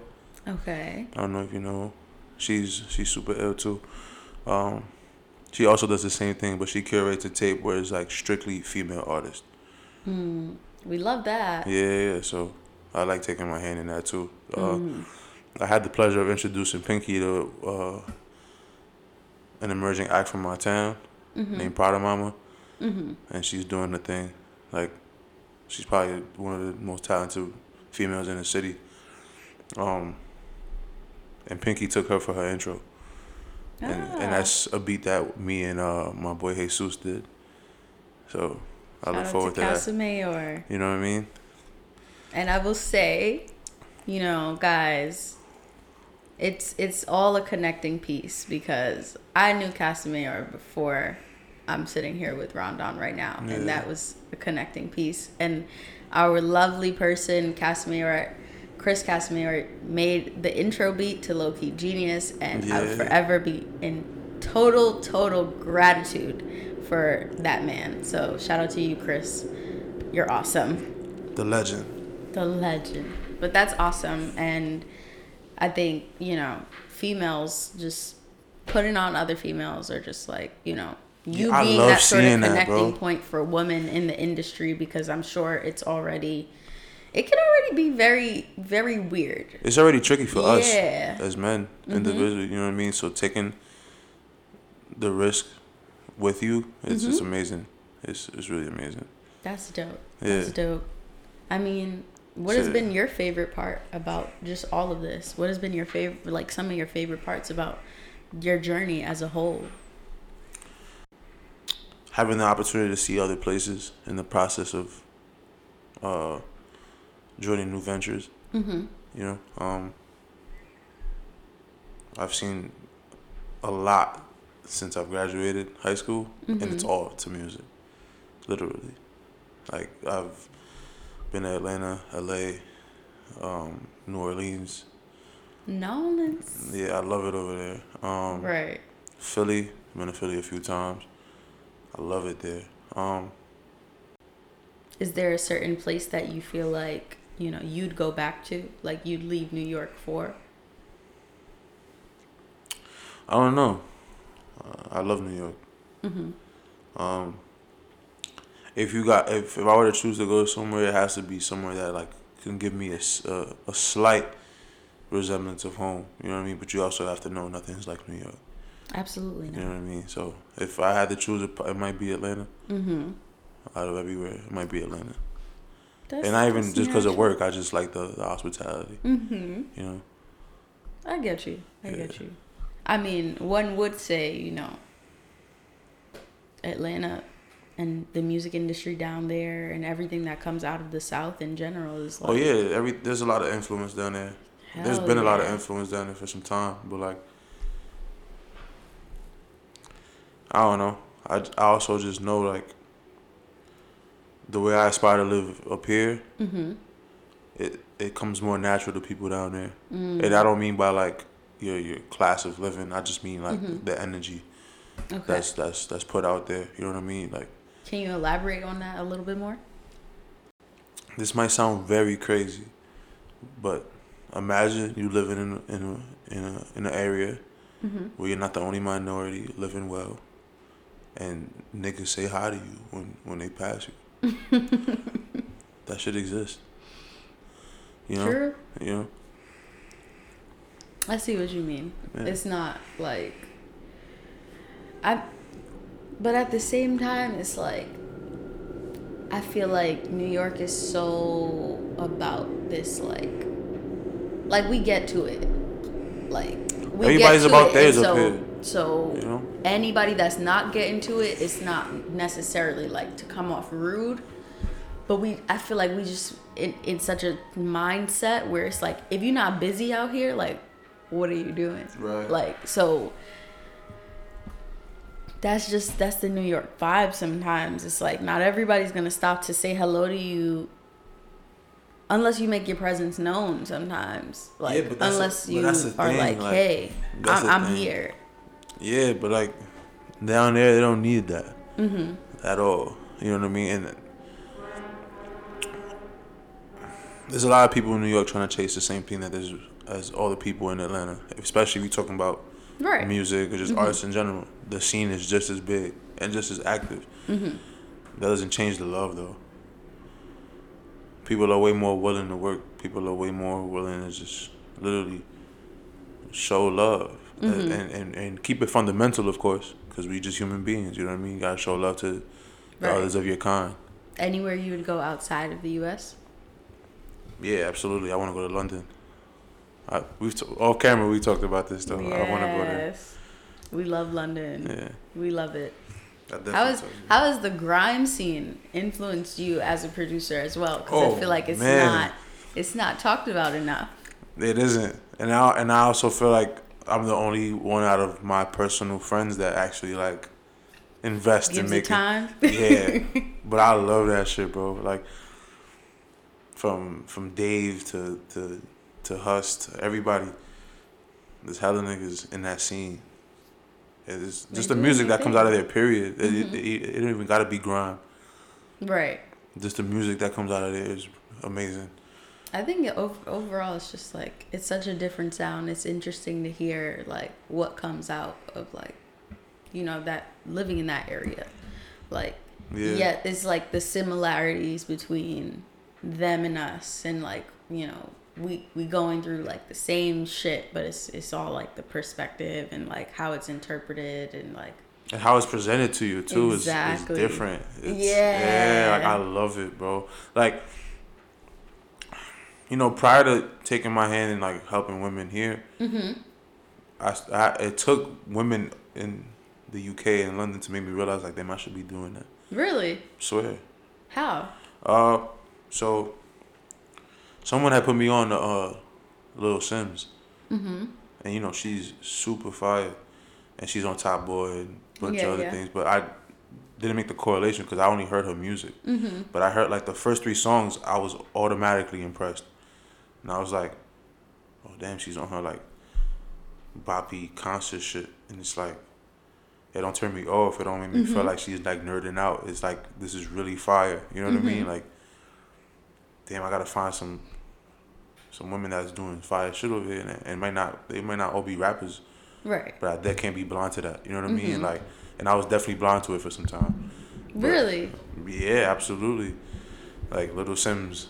Okay. I don't know if you know. She's she's super ill too. Um, she also does the same thing, but she curates a tape where it's like strictly female artists. Hmm. We love that. Yeah, yeah. So I like taking my hand in that too. Uh, Mhm. I had the pleasure of introducing Pinky to uh, an emerging act from my town Mhm. named Prada Mama, Mhm. and she's doing the thing. Like, she's probably one of the most talented females in the city. Um, and Pinky took her for her intro, and, Ah. and that's a beat that me and uh, my boy Jesus did. So I Shout look forward to to that. Casamayor. You know what I mean? And I will say, you know, guys, it's it's all a connecting piece because I knew Casimir before I'm sitting here with Rondon right now, Yeah. and that was a connecting piece. And our lovely person, Casimir, Chris Casimir, made the intro beat to Low Key Genius, and I will forever be in total, total gratitude for that man. So shout out to you, Chris. You're awesome The legend. the legend. But that's awesome, and I think you know females just putting on other females are just like you know you Yeah, being that sort of seeing that, connecting point for women in the industry because I'm sure it's already it can already be very very weird. It's already tricky for us as men, Mhm. individually. You know what I mean? So taking the risk with you, it's it's Mhm. amazing. It's it's really amazing. That's dope. Yeah. That's dope. I mean, what has been your favorite part about just all of this? What has been your favorite, like some of your favorite parts about your journey as a whole? Having the opportunity to see other places in the process of uh, joining new ventures. Mm-hmm. You know, um, I've seen a lot since I've graduated high school, and it's Mhm. all to music, literally. Like I've been to Atlanta, L.A., um, New Orleans. Nolans. Yeah, I love it over there. Um, Right. Philly, been to Philly a few times. I love it there. Um, Is there a certain place that you feel like, you know, you'd go back to? Like you'd leave New York for? I don't know. Uh, I love New York. Mm-hmm. Um, if you got, if, if I were to choose to go somewhere, it has to be somewhere that like can give me a a slight resemblance of home. You know what I mean? But you also have to know nothing's like New York. Absolutely You know what I mean? So if I had to choose, it, it might be Atlanta. Mm-hmm. Out of everywhere, it might be Atlanta. That's, and not even just because of work. I just like the, the hospitality. Mm-hmm. You know? I get you. I Yeah. get you. I mean, one would say, you know, Atlanta and the music industry down there and everything that comes out of the South in general is like. Oh yeah, every there's a lot of influence down there. There's been a lot of influence down there for some time, but like, I don't know. I, I also just know like the way I aspire to live up here, Mm-hmm. it it comes more natural to people down there, Mm. and I don't mean by like your your class of living. I just mean like Mhm. the energy Okay. that's that's that's put out there. You know what I mean? Like Can you elaborate on that a little bit more? this might sound very crazy, but imagine you living in a, in a, in a, in an area Mm-hmm. where you're not the only minority living well, and niggas say hi to you when when they pass you. that should exist. You know, True. you know. I see what you mean. Yeah. It's not like I but at the same time it's like I feel like New York is so about this like like we get to it. Like we Everybody's get to about theirs and up so, here. So You know. anybody that's not getting to it, it's not necessarily like to come off rude. But we, I feel like we just in, in such a mindset where it's like, if you're not busy out here, like, what are you doing? Right. Like, so that's just that's the New York vibe. Sometimes it's like not everybody's gonna stop to say hello to you unless you make your presence known sometimes. Like that's- unless but you are thing, like, like, hey, that's I'm, I'm here. Yeah, but like down there, they don't need that mm-hmm. at all. You know what I mean? And there's a lot of people in New York trying to chase the same thing that there's as all the people in Atlanta. Especially if you're talking about Right. music or just mm-hmm. artists in general. The scene is just as big and just as active. Mm-hmm. That doesn't change the love though. People are way more willing to work. People are way more willing to just literally show love and, mm-hmm. and, and keep it fundamental, of course, because we're just human beings. You know what I mean? You gotta show love to the Right. others of your kind. Anywhere you would go outside of the U.S. Yeah, absolutely. I want to go to London. I, we've t- off camera we talked about this though. I want to go there. We love London. Yeah. We love it. How is how has the grime scene influenced you as a producer as well? Because Oh, I feel like it's man. not it's not talked about enough. It isn't, and I and I also feel like I'm the only one out of my personal friends that actually like invest in Gives it making. time. Yeah, but I love that shit, bro. Like from from Dave to to to Hust, everybody. There's hella niggas in that scene. It's just the music that comes out of there. Period. It, it, mm-hmm. it, it don't even gotta be grime. Right. Just the music that comes out of there is amazing. I think it, overall it's just like it's such a different sound. It's interesting to hear like what comes out of like you know that living in that area. Like Yeah. yet it's like the similarities between them and us and like, you know, we we going through like the same shit, but it's it's all like the perspective and like how it's interpreted and like And how it's presented to you too is, is different. It's, Yeah. Yeah, like I love it, bro. Like, you know, prior to taking my hand and like helping women here, Mm-hmm. I, I it took women in the UK and London to make me realize like damn, I should be doing that. really swear. how? Uh, so someone had put me on the uh, Little Simz, Mm-hmm. and you know she's super fire, and she's on Top Boy and a bunch Yeah, of other yeah. things. But I didn't make the correlation because I only heard her music. Mm-hmm. But I heard like the first three songs, I was automatically impressed, and I was like, "Oh damn, she's on her like boppy concert shit," and it's like. It don't turn me off. It don't make me Mm-hmm. feel like she's like nerding out. It's like this is really fire. You know what I mean? Mhm. Like, damn, I gotta find some some women that's doing fire shit over here, and it might not they might not all be rappers, Right. but I that can't be blind to that. You know what I mean? Mhm. Like, and I was definitely blind to it for some time. But- Really? Yeah, absolutely. Like Little Simz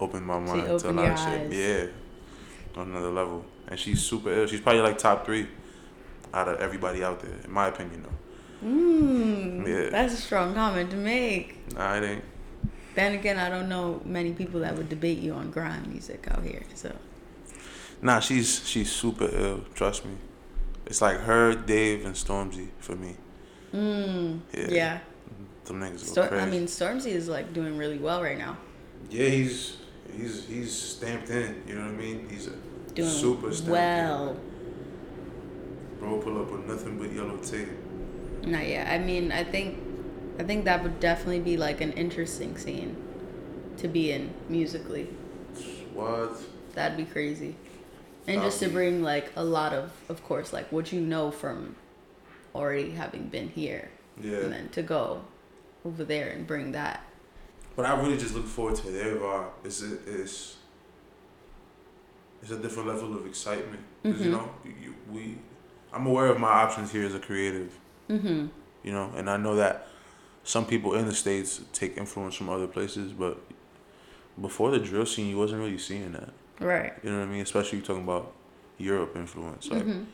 opened my mind to a lot of shit. eyes. Yeah, on another level, and she's super ill. She's probably like top three out of everybody out there, in my opinion. Though. Mm, Yeah. That's a strong comment to make. Nah, it ain't. Then again, I don't know many people that would debate you on grime music out here. So Nah, she's she's super ill. Trust me. It's like her, Dave, and Stormzy for me. mm, Yeah. yeah. Them niggas go Stor- crazy. I mean, Stormzy is like doing really well right now. yeah, he's he's he's stamped in. You know what I mean? He's a Doing super stamped well. in. Bro, pull up with nothing but yellow tape. Not yet. I mean, I think, I think that would definitely be like an interesting scene to be in musically. What? That'd be crazy. And That'd just to be- bring like a lot of, of course, like what you know from already having been here, Yeah. and then to go over there and bring that. But I really just look forward to their vibe. It's a, it's it's a different level of excitement. 'Cause, you know, you, we I'm aware of my options here as a creative. Mm-hmm. You know, and I know that some people in the states take influence from other places, but before the drill scene, you wasn't really seeing that. Right. You know what I mean? Especially talking about Europe influence. Like mm-hmm.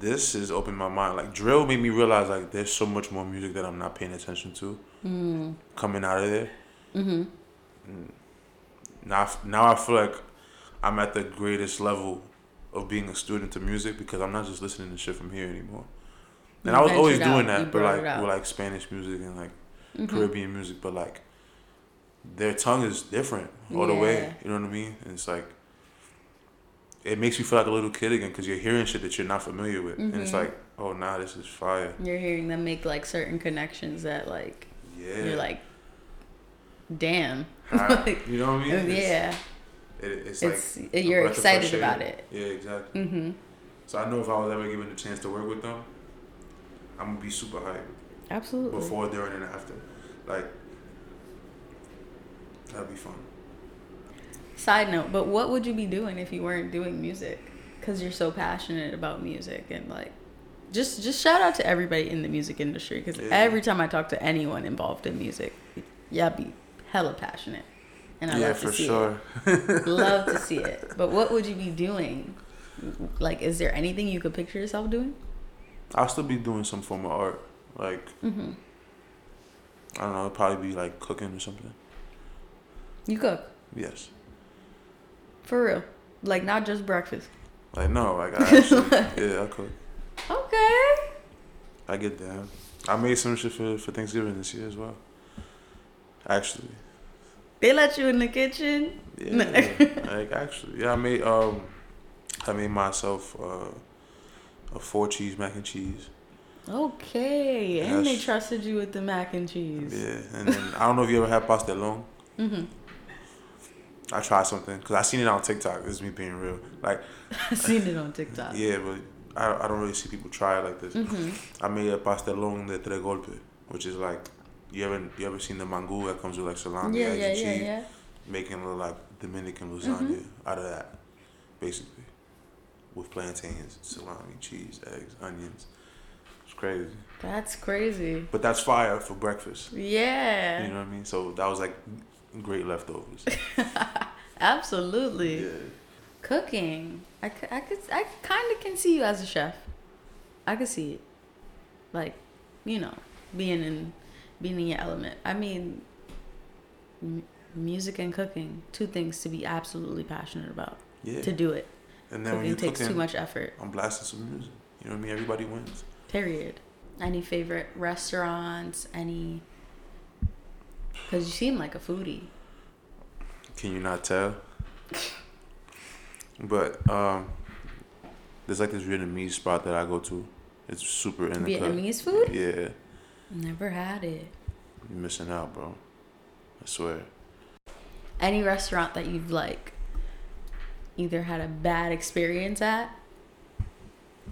this has opened my mind. Like drill made me realize like there's so much more music that I'm not paying attention to Mm-hmm. coming out of there. Mm-hmm. Now, I- now I feel like I'm at the greatest level of being a student of music because I'm not just listening to shit from here anymore. And I was always doing out, you that, but like it with like Spanish music and like Mhm. Caribbean music, but like their tongue is different all the way. You know what I mean? And it's like it makes you feel like a little kid again because you're hearing shit that you're not familiar with, and it's Mhm. like, oh, nah, this is fire. You're hearing them make like certain connections that like Yeah. you're like, damn. You know what I mean? It's- yeah. It, it's, It's- like you're excited about it. Yeah, exactly. Mm-hmm. So I know if I was ever given the chance to work with them, I'm gonna be super hyped Absolutely. before, during, and after. Like that'd be fun. Side note, but what would you be doing if you weren't doing music? Because you're so passionate about music and like, just just shout out to everybody in the music industry. Because Yeah. every time I talk to anyone involved in music, y'all be hella passionate, and I yeah, love to for see sure. it. Love to see it. But what would you be doing? Like, is there anything you could picture yourself doing? I'll still be doing some form of art. Like Mm-hmm. I don't know, it'd probably be like cooking or something. You cook Yes. for real, like not just breakfast. Like no, like I actually, yeah, I cook. Okay. I get down. I made some shit for for Thanksgiving this year as well. Actually, They let you in the kitchen. yeah, like actually, yeah. I made um, I made myself uh, a four cheese mac and cheese. Okay, and they trusted you with the mac and cheese. Yeah, and then I don't know if you ever had pastelón. Mm-hmm. I tried something because I seen it on TikTok. This is me being real. Like, I seen it on TikTok. yeah, but I, I don't really see people try it like this. Mm-hmm. I made a pastelón de tres golpes, which is like, you ever you ever seen the mangú that comes with like salami, Yeah, eggs, yeah, and yeah, cheese? yeah. Making a little like Dominican lasagna Mm-hmm. out of that, basically, with plantains, salami, cheese, eggs, onions. It's crazy, That's crazy. but that's fire for breakfast. Yeah, You know what I mean? So that was like great leftovers. absolutely. yeah. Cooking—I could I kind of can see you as a chef. I could see it. Like, you know, being in being in your element. I mean, m- music and cooking, two things to be absolutely passionate about. Yeah. To do it. And then when you takes cooking, too much effort. I'm blasting some music. You know what I mean? Everybody wins. Period. Any favorite restaurants? Any? Because you seem like a foodie. Can you not tell? but um, there's like this Vietnamese spot that I go to. It's super in the cut. Vietnamese food? Yeah, Never had it. you're missing out, bro. I swear. Any restaurant that you've like either had a bad experience at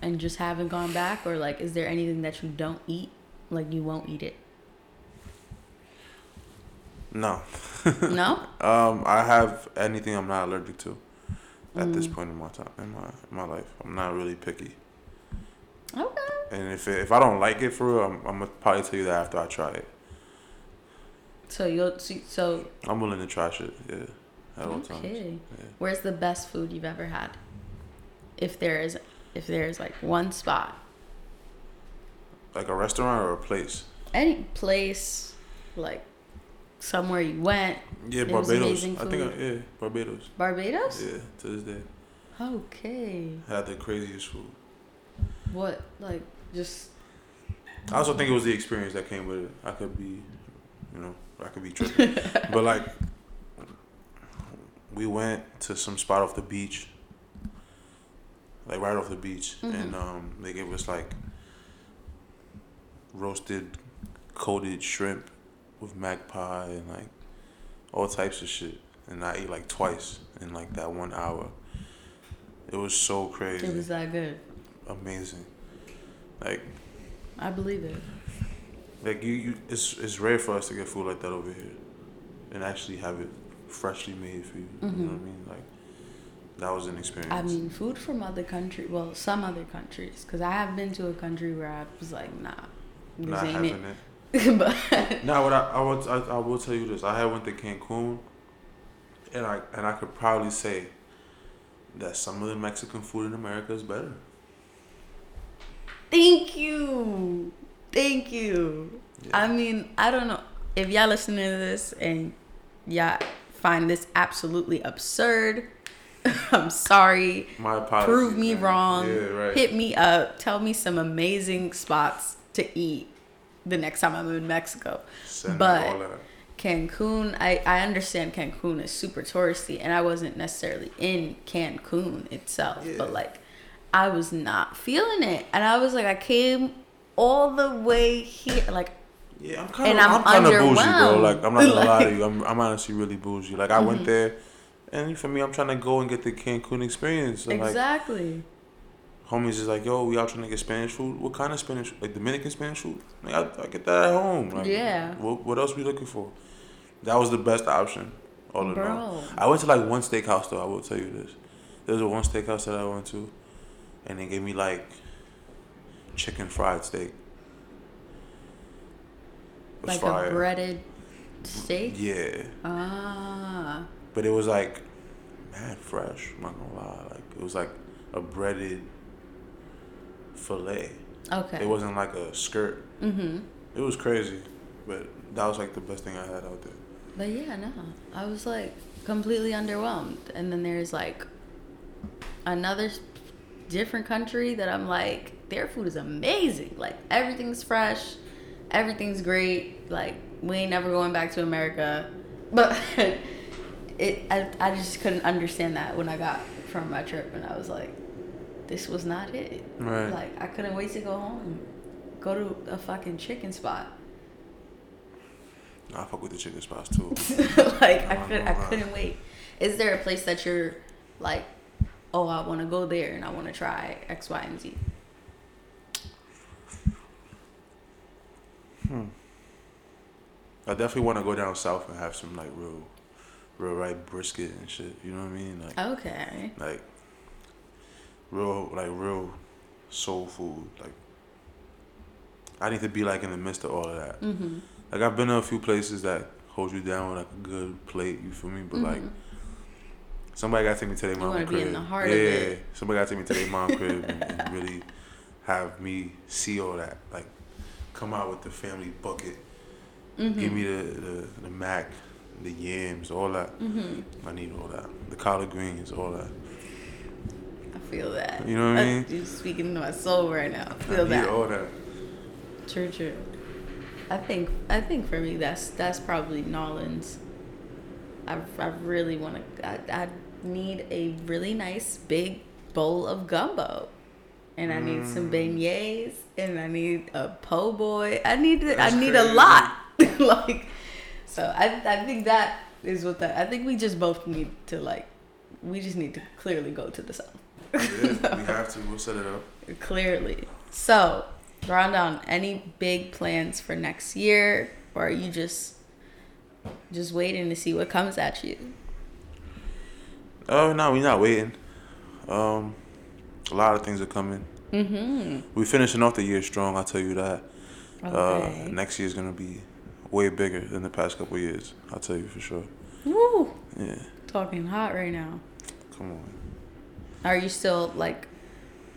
and just haven't gone back, or like, is there anything that you don't eat? Like, you won't eat it? No. No? Um, I have anything I'm not allergic to at this Mm. point in my time in my in my life. I'm not really picky, Okay. and if it, if I don't like it for real, I'm, I'm gonna probably tell you that after I try it. So you'll so, so I'm willing to try shit. Yeah, at all times. okay. Yeah. Where's the best food you've ever had? If there is, if there is like one spot, Like a restaurant or a place. any place, like somewhere you went, Yeah, It was Barbados. I think I, yeah, Barbados. Barbados. Yeah, to this day, Okay. had the craziest food. What like just I also think it was the experience that came with it. I could be, you know, I could be tripping, but like, we went to some spot off the beach, like right off the beach, and Mhm. um, they gave us like roasted, coated shrimp with magpie and like all types of shit, and I ate like twice in like that one hour. It was so crazy, it was that good. amazing. Like I believe it. Like you, you, it's it's rare for us to get food like that over here, and actually have it freshly made for you. You know mm-hmm. what I mean? Like that was an experience. I mean, food from other country, well, some other countries, because I have been to a country where I was like, nah, this not ain't having it. it. but Now, what I I, would, I I will tell you this: I had went to Cancun, and I and I could probably say that some of the Mexican food in America is better. thank you, thank you. Yeah. I mean, I don't know if y'all listening to this and y'all find this absolutely absurd. I'm sorry. My apologies. Prove me man. wrong. Yeah, right. Hit me up. Tell me some amazing spots to eat the next time I'm in Mexico. Send but-. Cancun, I, I understand Cancun is super touristy, and I wasn't necessarily in Cancun itself, Yeah. but like I was not feeling it, and I was like, I came all the way here, like Yeah, I'm kind of I'm, kind of bougie, bro. Like I'm not gonna lie to you, I'm I'm honestly really bougie. Like I mm-hmm. went there, and for me, I'm trying to go and get the Cancun experience. And exactly. Like, homies is like, yo, we out trying to get Spanish food. What kind of Spanish? Like Dominican Spanish food? Like I, I get that at home. Like, yeah. What, what else we looking for? That was the best option. All in all, I went to like one steakhouse though. I will tell you this. There was a one steakhouse that I went to, and they gave me like chicken fried steak. Like fire. a breaded steak. Yeah. Ah. But it was like mad fresh. I'm not gonna lie. Like it was like a breaded fillet. Okay. It wasn't like a skirt. Mhm. It was crazy, but that was like the best thing I had out there. But yeah, no, I was like completely underwhelmed, and then there's like another different country that I'm like, their food is amazing. Like everything's fresh, everything's great. Like we ain't never going back to America, but it I, I just couldn't understand that when I got from my trip, and I was like, this was not it. Right. Like I couldn't wait to go home, go to a fucking chicken spot. I fuck with the chicken spots too. like I could I couldn't wait. Is there a place that you're like, oh, I want to go there and I want to try X, Y, and Z? Hmm. I definitely want to go down south and have some like real, real right brisket and shit. You know what I mean? Like okay. Like real, like real soul food. Like I need to be like in the midst of all of that. Mm-hmm. Like I've been to a few places that hold you down with like a good plate. You feel me? But mm-hmm. like somebody got to take me to their mom crib. yeah, somebody got to take me to their mom crib and, and really have me see all that. Like come out with the family bucket. Mm-hmm. Give me the, the, the mac, the yams, all that. Mm-hmm. I need all that. The collard greens, all that. I feel that. You know what I mean? You're speaking to my soul right now. I feel I that. all that. True, true. I think I think for me that's that's probably Nolans. I, I really want to. I, I need a really nice big bowl of gumbo and I need some mm. beignets, and I need a po' boy. I need I need crazy. a lot. like, so I I think that is what that. I think we just both need to like. We just need to clearly go to the south. yeah, we have to. We'll set it up. Clearly. So, down. any big plans for next year, or are you just just waiting to see what comes at you? Oh no, we're not waiting. Um, a lot of things are coming. Mm-hmm. We finishing off the year strong. I'll tell you that. Okay. Uh, next year is gonna be way bigger than the past couple years. I'll tell you for sure. Woo. Yeah. Talking hot right now. Come on. Are you still like,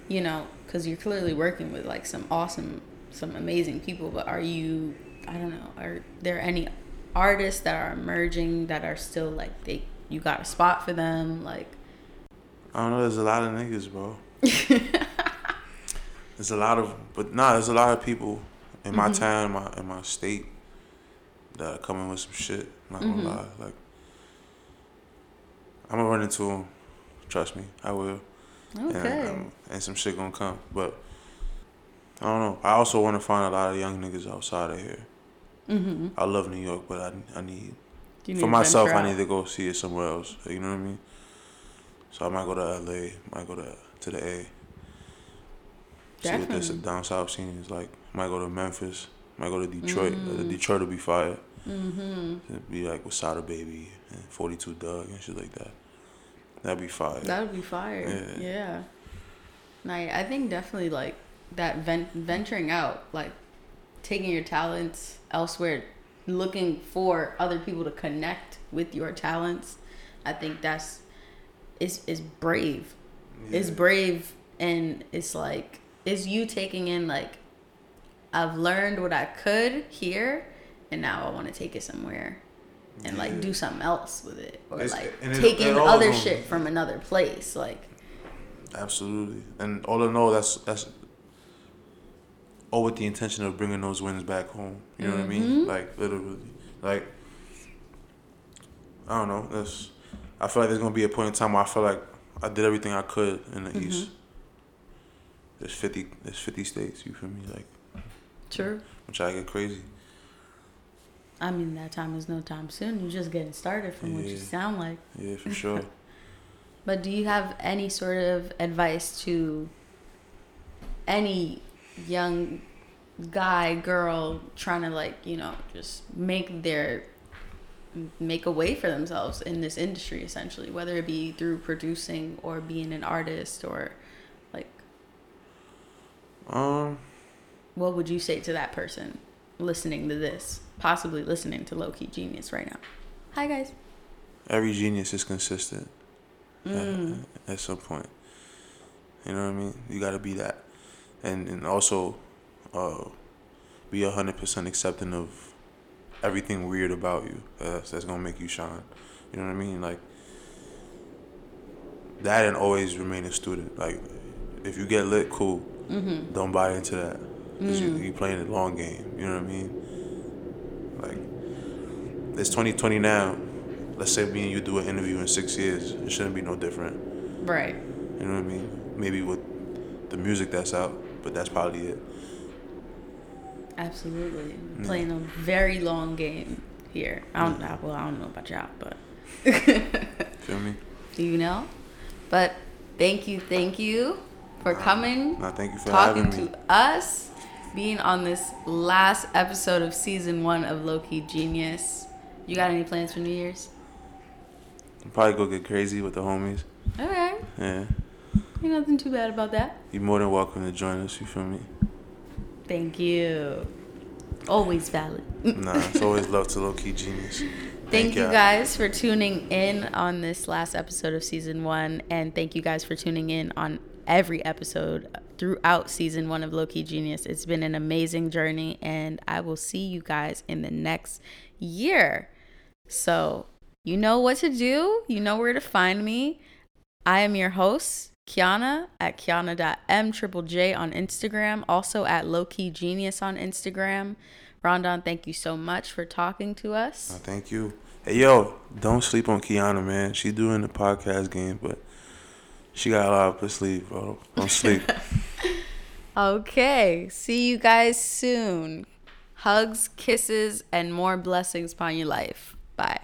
you know, because you're clearly working with like some awesome, some amazing people, but are you? I don't know. Are there any artists that are emerging that are still like they? You got a spot for them, like. I don't know. There's a lot of niggas, bro. there's a lot of, but nah, there's a lot of people in my mm-hmm. town, in my in my state, that are coming with some shit. Not gonna mm-hmm. lie, like I'm gonna run into them. Trust me, I will. Okay. And, um, and some shit gonna come, but I don't know. I also want to find a lot of young niggas outside of here. Mm-hmm. I love New York, but I I need, need for myself. I need to go see it somewhere else. You know what I mean? So I might go to LA. Might go to to the A. Definitely. See what this down south scene is like. Might go to Memphis. Might go to Detroit. Mm-hmm. Uh, Detroit will be fire. Mm-hmm. It'd be like with Sada Baby and 42 Dugg and shit like that. That'd be fire. That would be fire. Yeah. yeah. Like, I think definitely like that vent- venturing out, like taking your talents elsewhere, looking for other people to connect with your talents. I think that's is is brave. Yeah. It's brave and it's like it's you taking in like I've learned what I could here and now I want to take it somewhere and yeah. like do something else with it or it's, like take in other shit from another place like absolutely and all in all that's that's all with the intention of bringing those wins back home you know mm-hmm. what i mean mm-hmm. like literally like i don't know that's i feel like there's gonna be a point in time where i feel like i did everything i could in the mm-hmm. east there's 50 there's 50 states you feel me like Sure. which i get crazy I mean, that time is no time soon. You're just getting started from what you sound like. Yeah, for sure. But do you have any sort of advice to any young guy, girl trying to like, you know, just make their make a way for themselves in this industry essentially, whether it be through producing or being an artist or like um, what would you say to that person listening to this, possibly listening to Low Key Genius right now? Hi guys. every genius is consistent Mm. at, at some point. You know what I mean? You got to be that, and and also, uh, be hundred percent accepting of everything weird about you. That's that's gonna make you shine. You know what I mean? Like that, and always remain a student. Like if you get lit, cool. Mm-hmm. Don't buy into that Mm. you you playing the long game. You know what I mean? Like it's twenty twenty now. Let's say me and you do an interview in six years. It shouldn't be no different. Right. You know what I mean? Maybe with the music that's out, but that's probably it. Absolutely. Yeah. Playing a very long game here. I don't know. Well, I don't know about y'all, but Feel me? do you know? But thank you, thank you for coming, Nah, thank you for talking having me. to us, being on this last episode of season one of Lowkey Genius. You got any plans for New Year's? Probably go get crazy with the homies. Okay. Yeah. Ain't nothing too bad about that. You're more than welcome to join us. You feel me? Thank you. Always valid. Nah, it's always love to low key genius. Thank you y'all. guys for tuning in on this last episode of season one. And thank you guys for tuning in on every episode throughout season one of Lowkey Genius. It's been an amazing journey, and I will see you guys in the next year. So, you know what to do, you know where to find me. I am your host, Kiana at Kiana.m triple J on Instagram, also at Lowkey Genius on Instagram. Rondon, thank you so much for talking to us. Nah, thank you. Hey yo, don't sleep on Kiana, man. She doing the podcast game, but she got a lot up her sleeve, bro. Don't sleep. Okay. See you guys soon. Hugs, kisses, and more blessings upon your life. Bye.